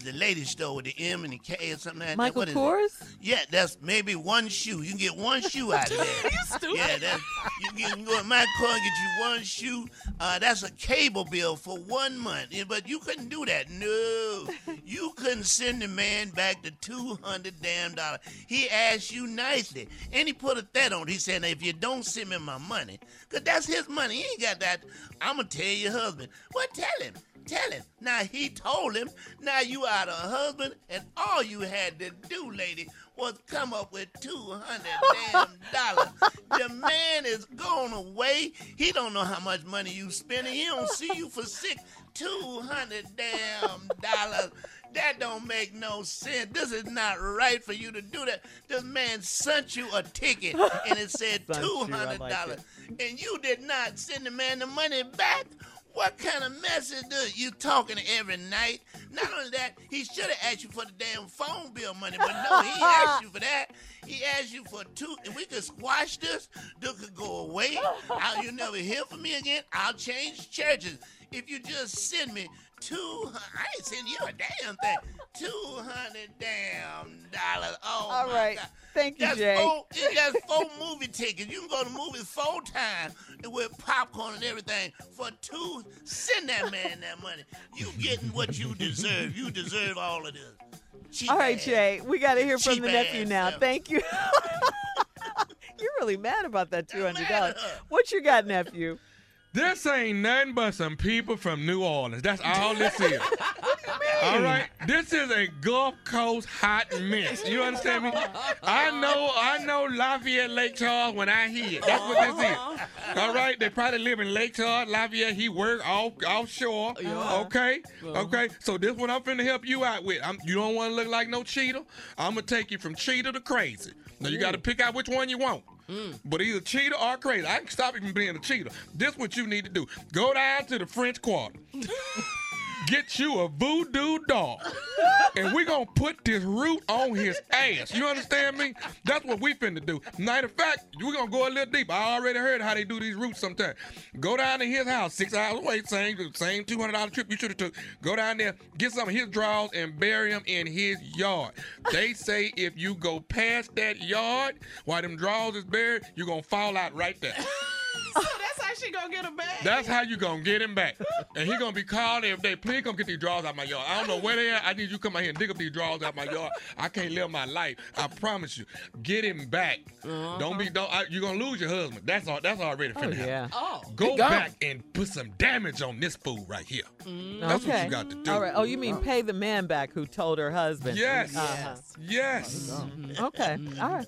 the ladies store with the M and the K or something like Michael that. It? Kors? Yeah, that's maybe one shoe. You can get one shoe (laughs) out of there. you stupid. Yeah, that's, you, can- you can go to my car and get you one shoe. Uh, that's a cable bill for one month. Yeah, But you couldn't do that. No. You couldn't send the man back the 200 damn dollars. He asked you nicely. And he put a threat on. He said, if you don't send me my money, because that's his money. He ain't got that. I'm going to tell your husband. Well, tell him. Tell him. Now he told him. Now you are the husband, and all you had to do, lady, was come up with two hundred damn dollars. The man is gone away. He don't know how much money you spending. He don't see you for six two hundred damn dollars. That don't make no sense. This is not right for you to do that. This man sent you a ticket and it said two hundred two you, I hundred like dollars, and you did not send the man the money back. What kind of message do you talking every night? Not only that, he should have asked you for the damn phone bill money, but no, he asked you for that. He asked you for two. If we could squash this, this could go away. I'll, you never hear from me again. I'll change churches. If you just send me two, I ain't send you a damn thing. Two hundred damn dollars. Oh All right. God. Thank you, That's Jay. Four, it got (laughs) four movie tickets. You can go to movies four times with popcorn and everything for two. Send that man that money. You getting what you deserve. You deserve all of this. Cheap All right, ass. Jay, we got to hear from Cheap the nephew now. stuff. Thank you. (laughs) You're really mad about that $200. What you got, nephew? This ain't nothing but some people from New Orleans. That's all this is. (laughs) All right, this is a Gulf Coast hot mess. You understand me? I know, I know Lafayette Lake Charles when I hear it. That's what this is. All right, they probably live in Lake Charles, Lafayette. He work off offshore. Okay, okay. So this one I'm finna help you out with. I'm, you don't want to look like no cheater. I'm gonna take you from cheater to crazy. Now you got to pick out which one you want. Mm. But either cheater or crazy. I can stop from being a cheater. This what you need to do. Go down to the French Quarter. (laughs) Get you a voodoo dog. and we gonna put this root on his ass. You understand me? That's what we finna do. Matter of fact, we gonna go a little deep. I already heard how they do these roots sometimes. Go down to his house, six hours away, same same two hundred dollar trip you should have took. Go down there, get some of his drawers and bury them in his yard. They say if you go past that yard while them drawers is buried, you're gonna fall out right there. (laughs) she gonna get him back. That's how you gonna get him back. And he gonna be calling every day. Please come get these drawers out my yard. I don't know where they at. I need you to come out here and dig up these drawers out my yard. I can't live my life. I promise you. Get him back. Uh-huh. Don't be don't. I, you're gonna lose your husband. That's all. That's already oh, finna happen. yeah. Oh. Go back and put some damage on this fool right here. Mm-hmm. That's okay. what you got to do. All right. Oh, you mean pay the man back who told her husband? Yes. Uh-huh. Yes. Mm-hmm. Mm-hmm. Okay. All right.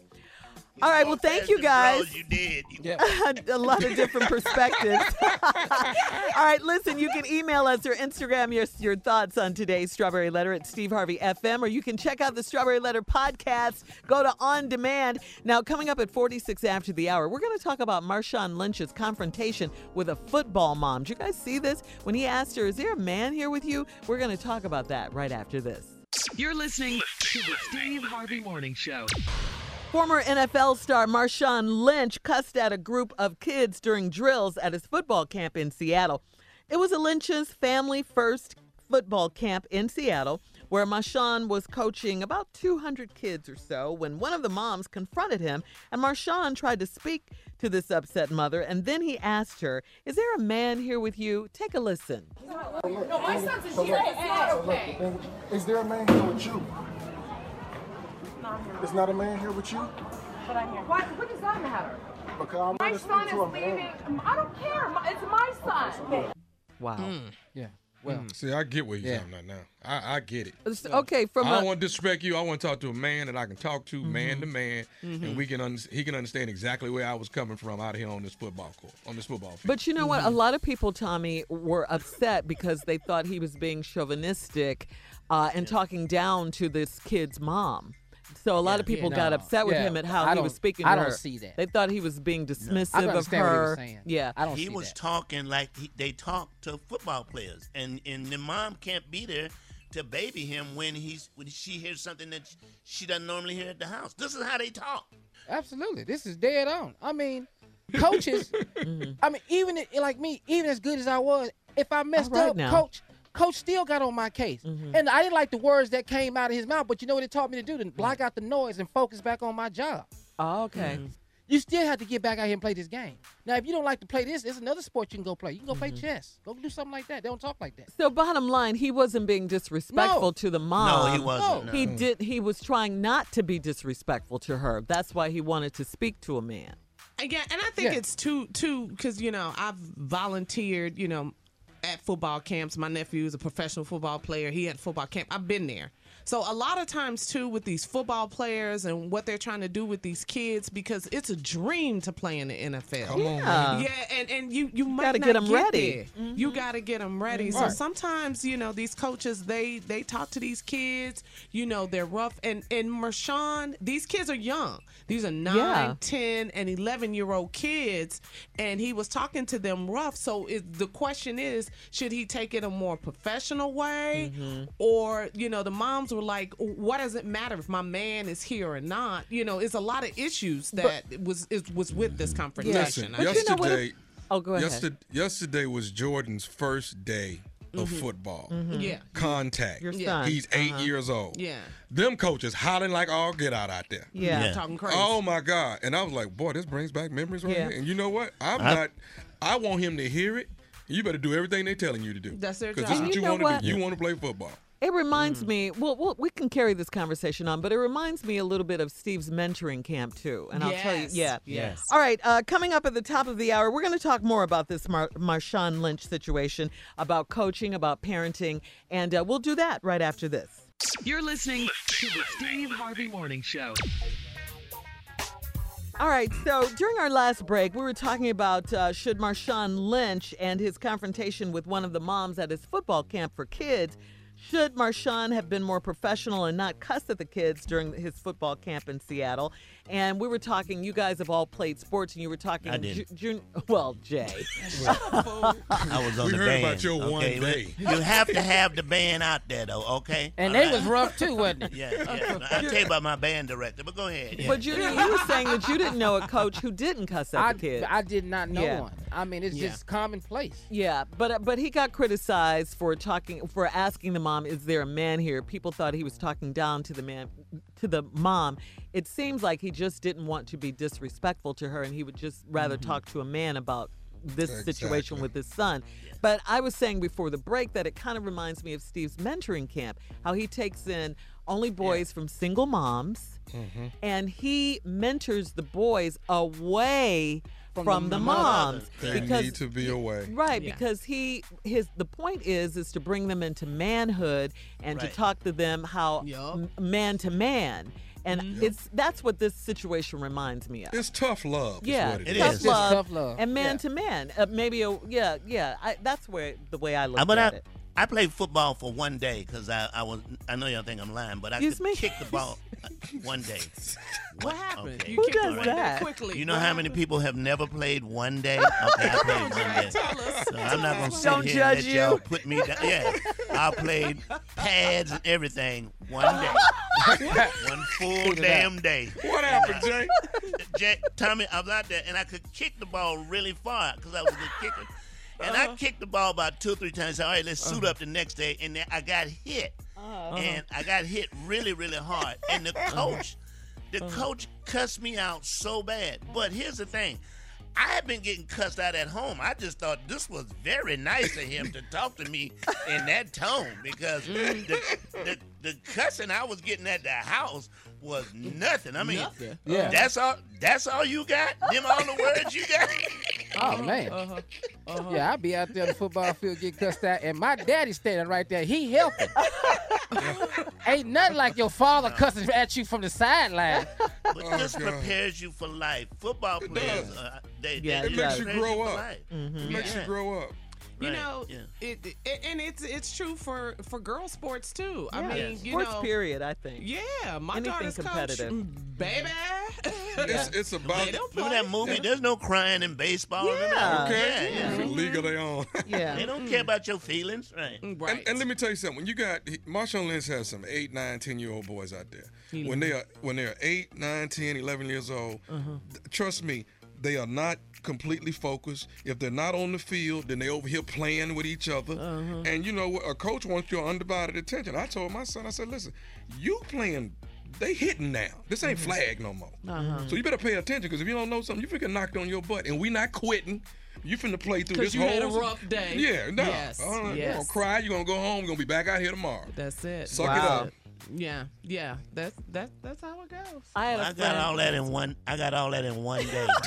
All right. Well, thank you guys. You did. You (laughs) a lot of different perspectives. (laughs) All right, listen, you can email us or Instagram your, your thoughts on today's Strawberry Letter at Steve Harvey FM, or you can check out the Strawberry Letter podcast. Go to On Demand. Now, coming up at 46 after the hour, we're going to talk about Marshawn Lynch's confrontation with a football mom. Did you guys see this? When he asked her, Is there a man here with you? We're going to talk about that right after this. You're listening to the Steve Harvey Morning Show. Former NFL star Marshawn Lynch cussed at a group of kids during drills at his football camp in Seattle. It was a Lynch's family first football camp in Seattle where Marshawn was coaching about 200 kids or so when one of the moms confronted him and Marshawn tried to speak to this upset mother and then he asked her, "Is there a man here with you? Take a listen." No, my son's okay. Is there a man here with you? There's not a man here with you? But I'm here. Why, what does that matter? Because I'm My son speak a is man. leaving. I don't care. It's my son. Wow. Yeah. Well, Mm, See, I get what you're Yeah. talking about now. I, I get it. It's- okay, from I don't a- want to disrespect you. I want to talk to a man that I can talk to, man to man, Mhm. and we can un- he can understand exactly where I was coming from out here on this football court, on this football field. But you know what? A lot of people, Tommy, were upset because they thought he was being chauvinistic uh, and talking down to this kid's mom. So a lot of people Yeah, got no. upset with Yeah, him at how he don't- was speaking I to don't see that. They thought he was being dismissive I of understand what he was her. saying. Yeah. I don't he see was that. talking like he, they talk to football players, and and the mom can't be there to baby him when he's when she hears something that she doesn't normally hear at the house. This is how they talk. Absolutely. This is dead on. I mean, coaches, (laughs) mm-hmm. I mean, even like me, even as good as I was, if I messed All right up, now. coach, Coach still got on my case. Mm-hmm. And I didn't like the words that came out of his mouth, but you know what it taught me to do? To block mm-hmm. out the noise and focus back on my job. Oh, okay. Mm-hmm. You still have to get back out here and play this game. Now, if you don't like to play this, there's another sport you can go play. You can go play mm-hmm. chess. Go do something like that. They don't talk like that. So bottom line, he wasn't being disrespectful No. to the mom. No, he wasn't, no. He did. He was trying not to be disrespectful to her. That's why he wanted to speak to a man. Yeah, and I think Yeah. it's too too because you know I've volunteered, you know, at football camps. My nephew is a professional football player. He had football camp. I've been there. So a lot of times too with these football players and what they're trying to do with these kids because it's a dream to play in the NFL. Come Yeah. man. yeah, and and you you might Gotta not get 'em ready. there. You got to get them ready. So Right. sometimes you know these coaches they they talk to these kids. You know they're rough and and Marshawn these kids are young. These are nine, Yeah. 10 and 11 year old kids and he was talking to them rough so it, the question is should he take it a more professional way Mm-hmm. or you know the moms were like what does it matter if my man is here or not you know it's a lot of issues that was it was with this confrontation Listen, I think. yesterday, Oh, go ahead. yesterday, yesterday was Jordan's first day of Mhm. football. Mhm. Yeah. Contact. Your son. He's 8 Uh-huh. years old. Yeah. Them coaches hollering like all get out out there. Yeah. Yeah. Talking crazy. Oh my God. And I was like, boy, this brings back memories right Yeah. here. And you know what? I'm I- not I want him to hear it. You better do everything they're telling you to do. That's their job. Because this is what you you, know want to do. You want to play football. It reminds me. Well, well, we can carry this conversation on, but it reminds me a little bit of Steve's mentoring camp too. And I'll tell you, Yes, yeah, yes. All right, uh, coming up at the top of the hour, we're going to talk more about this Mar- Marshawn Lynch situation, about coaching, about parenting, and uh, we'll do that right after this. You're listening to the Steve Harvey Morning Show. All right, so during our last break, we were talking about uh, should Marshawn Lynch and his confrontation with one of the moms at his football camp for kids, should Marshawn have been more professional and not cuss at the kids during his football camp in Seattle? And we were talking, you guys have all played sports, and you were talking, I didn't. Ju- Jun- well, Jay. I was on We the heard band. about your one day. You have to have the band out there, though, okay? And All they right? was rough too, wasn't it? Yeah, yeah. I'll tell you about my band director, but go ahead. Yeah. But Junior, you were saying that you didn't know a coach who didn't cuss at I, the kids. I did not know Yeah. one. I mean, it's Yeah. just commonplace. Yeah, but uh, but he got criticized for talking for asking the mom, "Is there a man here?" People thought he was talking down to the man, to the mom. It seems like he just didn't want to be disrespectful to her, and he would just rather talk to a man about this situation with his son. But I was saying before the break that it kind of reminds me of Steve's mentoring camp, how he takes in only boys from single moms, Mm-hmm. and he mentors the boys away from, the, moms They because need to be away. Right, Yeah. because he his the point is is to bring them into manhood and Right. to talk to them how Yup. m- man to man. And it's that's what this situation reminds me of. It's tough love. is yeah, what it It tough, is. Just love tough love. and man Yeah. to man. Uh, maybe a yeah, yeah. I, that's where the way I look but at it. I played football for one day because I, I was I know y'all think I'm lying, but I Excuse could me? kick the (laughs) ball uh, one day. what happened Okay. you Who kicked does it that? there quickly You know What how many people have never played one day? Okay, I (laughs) played one day. Tell us. So I'm not gonna sit Don't here judge and let y'all put me down. Yeah, I played pads and everything one day, (laughs) one full damn day. What happened, Jay? Jack, Tommy, I was out there and I could kick the ball really far because I was a good kicker. And Uh-huh. I kicked the ball about two or three times. Said, All right, let's suit up the next day. And then I got hit. Uh-huh. And I got hit really, really hard. And the coach, the Uh-huh. coach cussed me out so bad. But here's the thing. I had been getting cussed out at home. I just thought this was very nice of him to talk to me in that tone because Mm. the, the, the cussing I was getting at the house was nothing. I mean, Nothing. Yeah. that's all. That's all you got. Them all the words you got. (laughs) Oh man. uh-huh. Uh-huh. Yeah, I be out there on the football field getting cussed out, and my daddy standing right there. He helping. (laughs) Ain't nothing like your father cussing at you from the sideline. But Oh, this God. prepares you for life. Football players, does. uh, they, Yeah, they it it makes you grow up. Mm-hmm. It makes Yeah. you grow up. You Right, know, yeah. it, it and it's it's true for for girl sports too. I Yeah. mean, you sports know, period. I think. yeah, my Anything daughter's competitive. coach, mm, baby. It's, it's (laughs) about They don't Remember that movie? There's no crying in baseball. Yeah. that? okay. Yeah, yeah. It's a league of their own. (laughs) Yeah. They don't care about your feelings, right? right. And, and let me tell you something. When you got Marshawn Lynch has some eight, nine, ten year old boys out there. When they are when they're eight, nine, 10, 11 years old, th- trust me, they are not completely focused. If they're not on the field, then they over here playing with each other. Uh-huh. And you know? A coach wants your undivided attention. I told my son, I said, listen, you playing. They hitting now. This ain't flag no more. Uh-huh. So you better pay attention because if you don't know something, you freaking knocked on your butt, and we not quitting. You finna play through this you whole. had a rough day. Yeah, no. Yes, right, You're gonna cry. You're gonna go home. You're gonna be back out here tomorrow. That's it. Suck it up. Yeah, yeah. That's that. That's how it goes. I, I got all that in one. I got all that in one day. (laughs)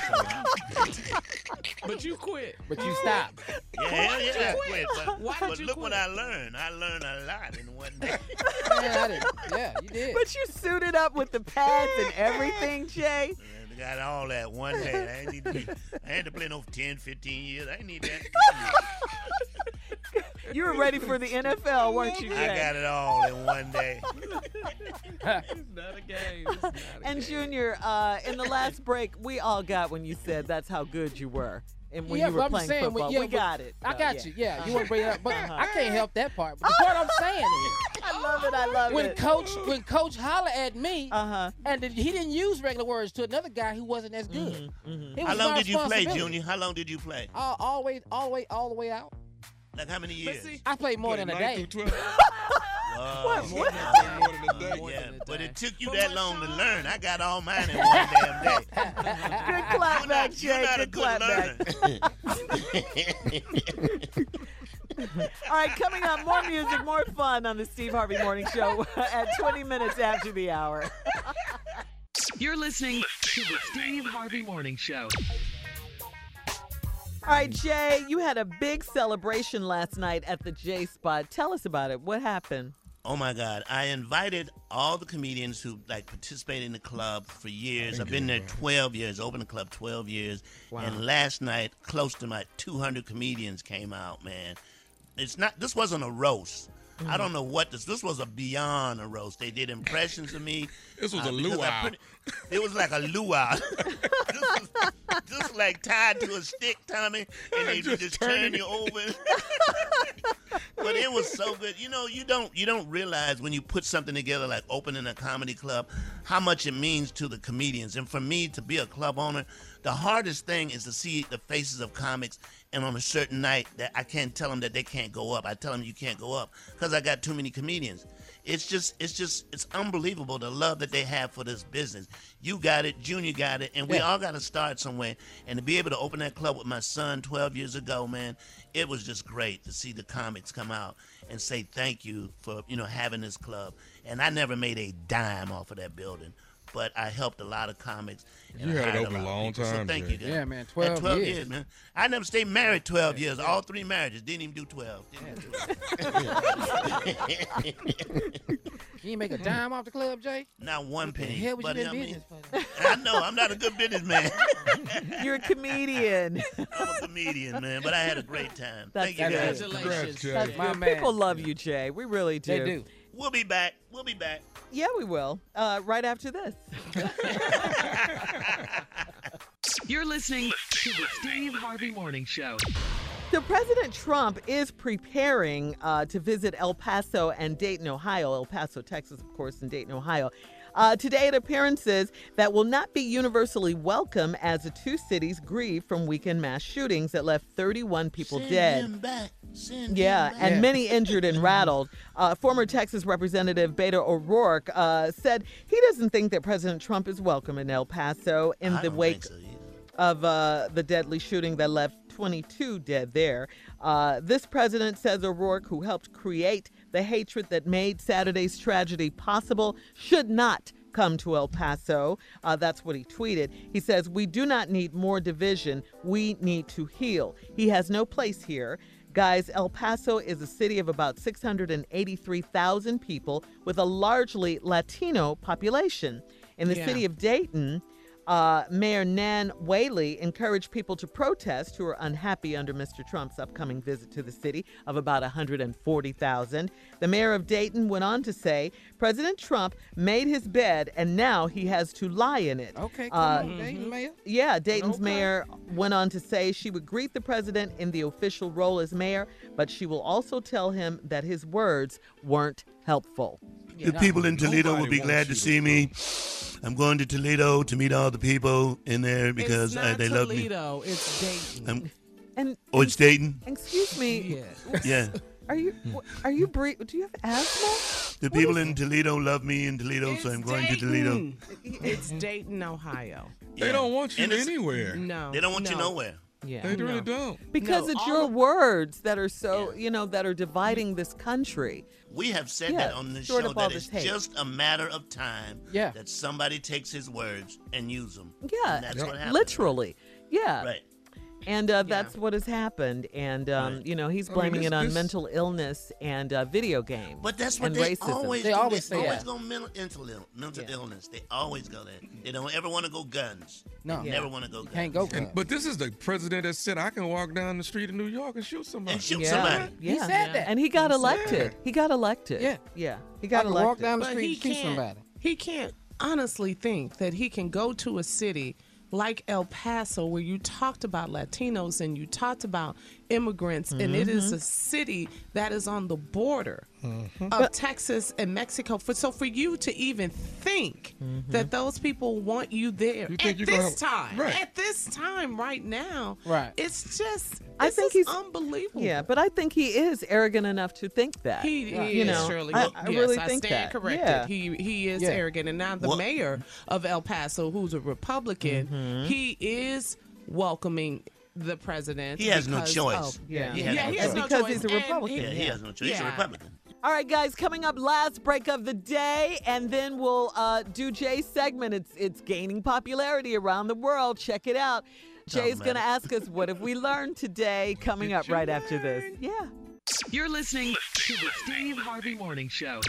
But you quit. But you stopped. Yeah, hell yeah, I you quit. quit? But, Why but you look what quit? I learned. I learned a lot in one day. (laughs) Yeah, I did. Yeah, you did. But you suited up with the pads and everything, Jay. I got all that one day. I ain't need to be, I had to play no 10, 15 years. I ain't need that. You were ready for the NFL, weren't you, Jay? I got it all in one day. It's not a game. It's not a And game. Junior, uh, in the last break, we all got when you said that's how good you were, and when yeah, you were I'm playing saying, football, yeah, we got it. I got yeah. you. Yeah, you (laughs) want to bring it up, but Uh-huh. (laughs) I can't help that part. But the part I'm saying is, (laughs) I love it. I love when it. coach when coach holler at me, Uh-huh. and he didn't use regular words to another guy who wasn't as good. Mm-hmm, It How was long did you play. Junior? How long did you play? All, all the way, all the way, all the way out. Like how many years? (laughs) I played more than a day. Whoa. More than a day. Yeah, but it took you that long to learn. I got all mine in one damn day. Good clap back, You're Jay. not a Good good clap learner. back. (laughs) (laughs) All right, coming up, more music, more fun on the Steve Harvey Morning Show at 20 minutes after the hour. You're listening to the Steve Harvey Morning Show. All right, Jay, you had a big celebration last night at the J Spot. Tell us about it. What happened? Oh my God! I invited all the comedians who like participate in the club for years. I've been there 12 years, opened the club 12 years, wow. and last night close to my 200 comedians came out. Man, it's not. This wasn't a roast. I don't know what this. This was a beyond a roast. They did impressions of me. (laughs) This was uh, a luau. put- It was like a luau. (laughs) this was just like tied to a stick, Tommy, and they Just just, turn you over. (laughs) but it was so good. You know, you don't you don't realize when you put something together like opening a comedy club how much it means to the comedians. And for me to be a club owner, the hardest thing is to see the faces of comics and on a certain night that I can't tell them that they can't go up. I tell them you can't go up because I got too many comedians. It's just it's just it's unbelievable the love that they have for this business. You got it, Junior got it, and we Yeah. all got to start somewhere. And to be able to open that club with my son 12 years ago, man, it was just great to see the comics come out and say thank you for you know having this club. And I never made a dime off of that building, but I helped a lot of comics. You I had it open a long people. So time, thank Jay. you, guys. Yeah, man, At 12 12 years. years, man. I never stayed married 12 years. All three marriages didn't even do 12. Didn't do 12. (laughs) You make a dime off the club, Jay. Not one What the penny. hell was but you in I mean, business for? I know I'm not a good businessman. (laughs) You're a comedian. (laughs) I'm a comedian, man, but I had a great time. That's Thank you, guys. Congratulations. That's My man. People love you, Jay. We really do. They do. We'll be back. We'll be back. Yeah, we will. Uh, right after this. (laughs) You're listening to the Steve Harvey Morning Show. So President Trump is preparing uh, to visit El Paso and Dayton, Ohio. El Paso, Texas, of course, and Dayton, Ohio. Uh, today at appearances that will not be universally welcome as the two cities grieve from weekend mass shootings that left 31 people Send dead. him back. Send Yeah, and many injured and rattled. Uh, former Texas Representative Beto O'Rourke uh, said he doesn't think that President Trump is welcome in El Paso in I the wake so of uh, the deadly shooting that left 22 dead there. Uh, this president says O'Rourke, who helped create the hatred that made Saturday's tragedy possible, should not come to El Paso. Uh, that's what he tweeted. He says, We do not need more division. We need to heal. He has no place here. Guys, El Paso is a city of about 683,000 people with a largely Latino population. In the Yeah. city of Dayton, uh, Mayor Nan Whaley encouraged people to protest who are unhappy under Mr. Trump's upcoming visit to the city of about 140,000. The mayor of Dayton went on to say President Trump made his bed and now he has to lie in it. Okay, come Uh, on, Dayton, Mayor. yeah, Dayton's Okay. mayor went on to say she would greet the president in the official role as mayor, but she will also tell him that his words weren't helpful. The people in Toledo will be glad to see me. I'm going to Toledo to meet all the people in there because it's uh, not they love me. Toledo, It's Dayton. I'm, And oh, it's Dayton. excuse me. Yeah. yeah. (laughs) Are you are you bre- do you have asthma? The people in Toledo love me in Toledo, so I'm going to Toledo. It's Dayton, Ohio. They don't want you And anywhere. No. They don't want you nowhere. Yeah. They really no. don't. Because No, it's your of- words that are so, you know, that are dividing this country. We have said Yeah, that on the stored show that it's hate. just a matter of time Yeah. that somebody takes his words and use them. Yeah, And that's what happens. literally. Yeah. Right. And uh, that's what has happened. And, um, you know, he's I mean, blaming this- it on this- mental illness and uh, video games. But that's what and they racism. always They do. always they say always that. go mental, mental, ill- mental illness. They always go there. They don't ever want to go guns. No. They never want to go guns. Can't go. And, but this is the president that said I can walk down the street in New York and shoot somebody. And shoot Yeah. somebody. Yeah. He said that. And he got He elected. He got elected. Yeah. Yeah. He I got can elected. walk down the street and shoot somebody. He can't honestly think that he can go to a city like El Paso, where you talked about Latinos and you talked about immigrants, and it is Mm-hmm. a city that is on the border Mm-hmm. of Texas and Mexico. For so for you to even think Mm-hmm. that those people want you there You at this have- time, right. at this time, right now, Right. It's just, I think is he's- unbelievable. Yeah, but I think he is arrogant enough to think that. He, he you is know, surely. I, I yes, really I think stand that. corrected. Yeah. He he is Yeah. arrogant, and now the What- mayor of El Paso, who's a Republican, Mm-hmm. he is welcoming the president. He has no choice. of- Yeah. He yeah, has no he has choice. no Because choice. he's a and Republican. Yeah, he has no choice. He's a Republican. All right, guys, coming up, last break of the day, and then we'll uh, do Jay's segment. It's it's gaining popularity around the world. Check it out. Jay's man. going to ask us, what have we learned today? Coming up right after this. Yeah. You're listening to the Steve Harvey Morning Show.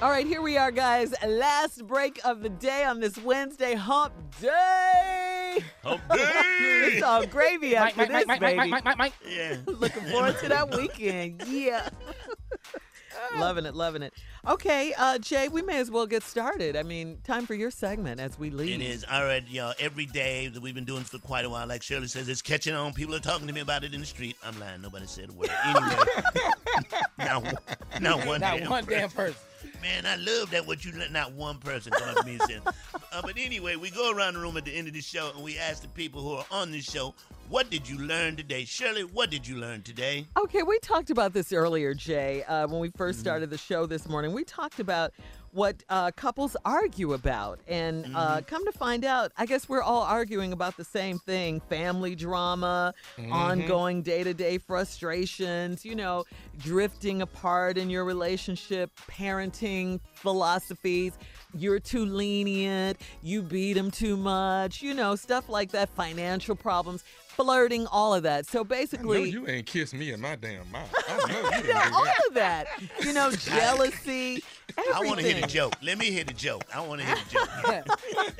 All right, here we are, guys. Last break of the day on this Wednesday hump day. Hump (laughs) It's day. all gravy after Mike, this, Mike, Mike, baby. Mike, Mike, Mike, Mike. Yeah. Looking forward to that (laughs) weekend. Yeah. (laughs) loving it, loving it. Okay, uh, Jay, we may as well get started. I mean, time for your segment as we leave. It is. All right, y'all. Every day that we've been doing for quite a while, like Shirley says, it's catching on. People are talking to me about it in the street. I'm lying. Nobody said a word. Anyway, (laughs) not, one- not one Not damn one person. damn person. Man, I love that what you let not one person come to me and say. (laughs) Uh, but anyway, we go around the room at the end of the show and we ask the people who are on this show, what did you learn today? Shirley, what did you learn today? Okay, we talked about this earlier, Jay, uh, when we Mm-hmm. first started the show this morning. We talked about what uh, couples argue about. And Mm-hmm. uh, come to find out, I guess we're all arguing about the same thing family drama, Mm-hmm. ongoing day to day frustrations, you know, drifting apart in your relationship, parenting philosophies. You're too lenient, you beat him too much, you know, stuff like that, financial problems. Flirting, all of that. So basically, you ain't kissed me in my damn mouth. I know you didn't do yeah, all of that. You know, (laughs) jealousy, everything. I want to hear the joke. Let me hear the joke. I want to hear the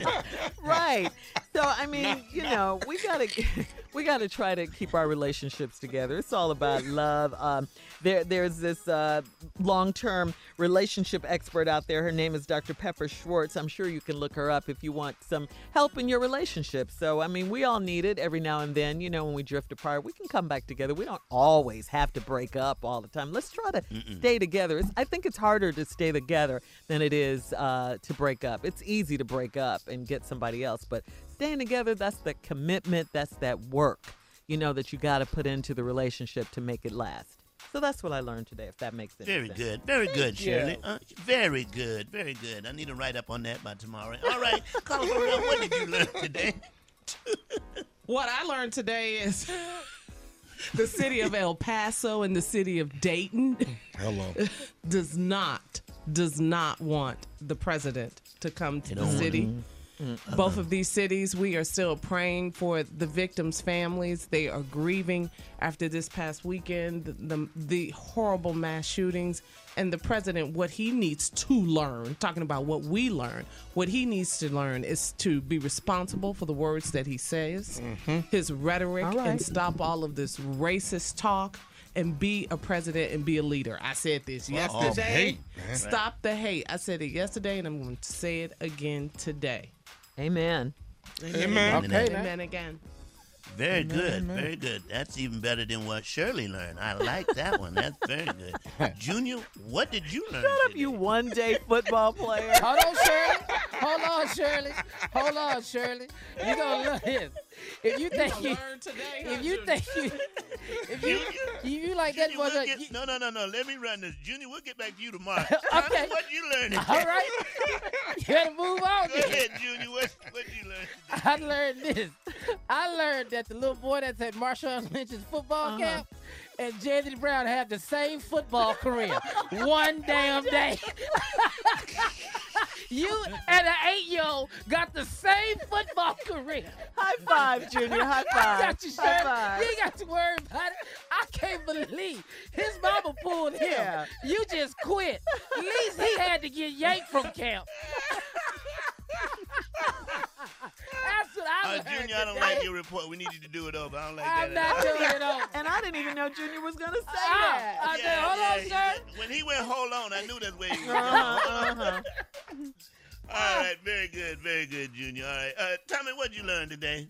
joke. (laughs) right. So I mean, (laughs) you know, we gotta (laughs) we gotta try to keep our relationships together. It's all about love. Um, there there's this uh, long term relationship expert out there. Her name is Dr. Pepper Schwartz. I'm sure you can look her up if you want some help in your relationship. So I mean, we all need it every now and then. You know, when we drift apart, we can come back together. We don't always have to break up all the time. Let's try to stay together. It's, I think it's harder to stay together than it is uh, to break up. It's easy to break up and get somebody else, but staying together, that's the commitment, that's that work, you know, that you got to put into the relationship to make it last. So that's what I learned today, if that makes any Very sense. good. Very good, you. Shirley. Uh, very good. Very good. I need to write up on that by tomorrow. All right. Carla Ferrell, what did you learn today? (laughs) What I learned today is the city of El Paso and the city of Dayton Hello. (laughs) does not does not want the president to come to the don't city. Both of these cities, we are still praying for the victims' families. They are grieving after this past weekend, the, the, the horrible mass shootings. And the president, what he needs to learn, talking about what we learn, what he needs to learn is to be responsible for the words that he says, his rhetoric, right. and stop all of this racist talk and be a president and be a leader. I said this yesterday. hate. Stop the hate. I said it yesterday and I'm going to say it again today. Amen. Amen. Okay, Amen again. Very good, very good. That's even better than what Shirley learned. I like that one. That's very good. (laughs) Junior, what did you learn? Shut up, you one day football player. Hold on, Shirley. Hold on, Shirley. Hold on, Shirley. You're gonna learn this. If you think you, if you think you, if you, if you like that Junior, one, we'll get- you- no, no, no, no. Let me run this. Junior, we'll get back to you tomorrow. (laughs) Okay. What you learned? today? all right. (laughs) You gotta move on. Go then. ahead, Junior. What, what you learn? (laughs) I learned this. I learned that the little boy that's at Marshawn Lynch's football Uh-huh. camp and Jalen Brown have the same football career. One damn day. (laughs) you and an eight-year-old got the same football (laughs) career. High five, Junior. High (laughs) I five. got you, High five. You got to worry about it. I can't believe his mama pulled him. Yeah. You just quit. At least he had to get yanked from camp. That's what I Uh, learned Junior, I don't today. like your report. We need you to do it over. I don't like I'm that. not at all. doing it over. And I didn't even know Junior was gonna say Ah, that. I said, hold on, yeah, sir. When he went, hold on, I knew that's where he was Uh-huh, uh-huh. All right, very good, very good, Junior. All right, uh, Tommy, what'd you learn today?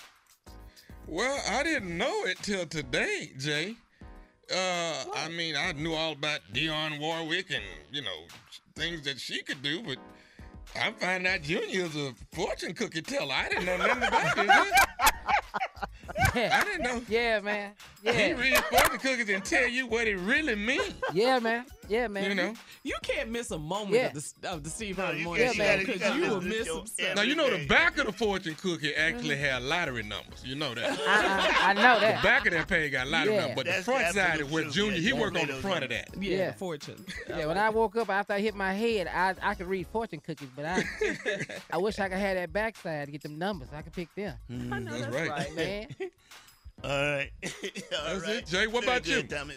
Well, I didn't know it till today, Jay. Uh, I mean, I knew all about Dionne Warwick and you know things that she could do, but I find out Junior's a fortune cookie teller. I didn't know nothing about this. (laughs) I didn't know. Yeah, man. He Yeah. reads fortune cookies and tell you what it really means. Yeah, man. Yeah, man. You know. You can't miss a moment Yeah. of the of the Steve Harvey you Morning can't. Show You you because you will listen to miss your some stuff. Now you know the back of the fortune cookie actually mm-hmm. had lottery numbers. You know that. (laughs) I, I, I know that. The back of that page got lottery Yeah. numbers, but That's the front the side is absolute where. Junior Yeah, he worked on the front of that. Yeah, Yeah. the fortune. Yeah, when I woke up after I hit my head, I I could read fortune cookies, but I (laughs) I wish I could have that backside to get them numbers. I could pick them. Mm, I know That's that's, right. right. Man. (laughs) All right. All That's right. it, Jay. What Very about good, you? Tommy.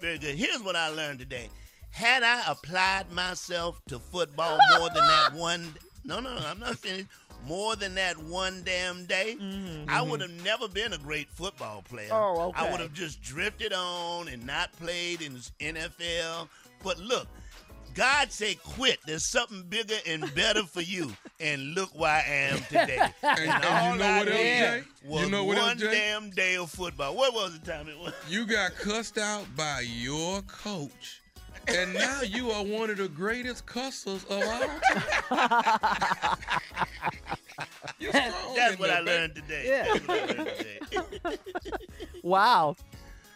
Very good. Here's what I learned today. Had I applied myself to football (laughs) more than that one, no, no, no, I'm not finished. More than that one damn day, mm-hmm, I mm-hmm. would have never been a great football player. Oh, okay. I would have just drifted on and not played in the NFL. But look, God say quit. There's something bigger and better for you. (laughs) And look where I am today. And, and all you know I what else, Jay? was You know what one else, Jay? damn day of football. What was the time it, was? You got cussed out by your coach. And now you are one of the greatest cussers of all time. (laughs) That's what I there, learned today. Yeah. That's what I learned today. (laughs) Wow.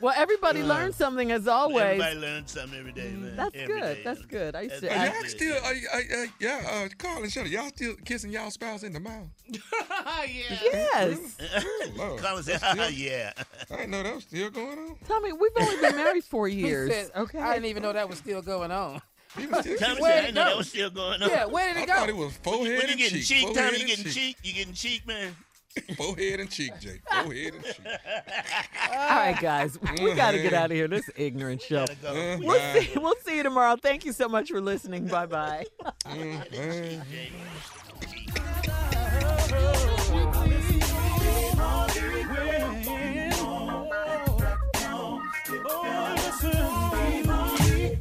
Well, everybody Uh, learned something as always. Everybody learns something every day, man. That's Every good. day. That's good. I used to. That's Are I, y'all still, uh, uh, uh, yeah, uh, Carl and Shirley, y'all still kissing y'all spouse in the mouth? (laughs) yeah. yes. (laughs) Lord, Colin said, still- (laughs) yeah. I didn't know that was still going on. Tommy, we've only been married four years. said, okay. I didn't even know that was still going on. He was still Tommy Where'd said, I know that was still going on. Yeah, where did it go? I thought it was forehead When you getting cheek. cheek, Tommy, you getting cheek. cheek? You getting cheek, man? (laughs) Forehead and cheek, Jay. Forehead and cheek. All right, guys, we got to get out of here. This ignorant show. Go. Uh, We'll bye. see. We'll see you tomorrow. Thank you so much for listening. Bye bye. (laughs)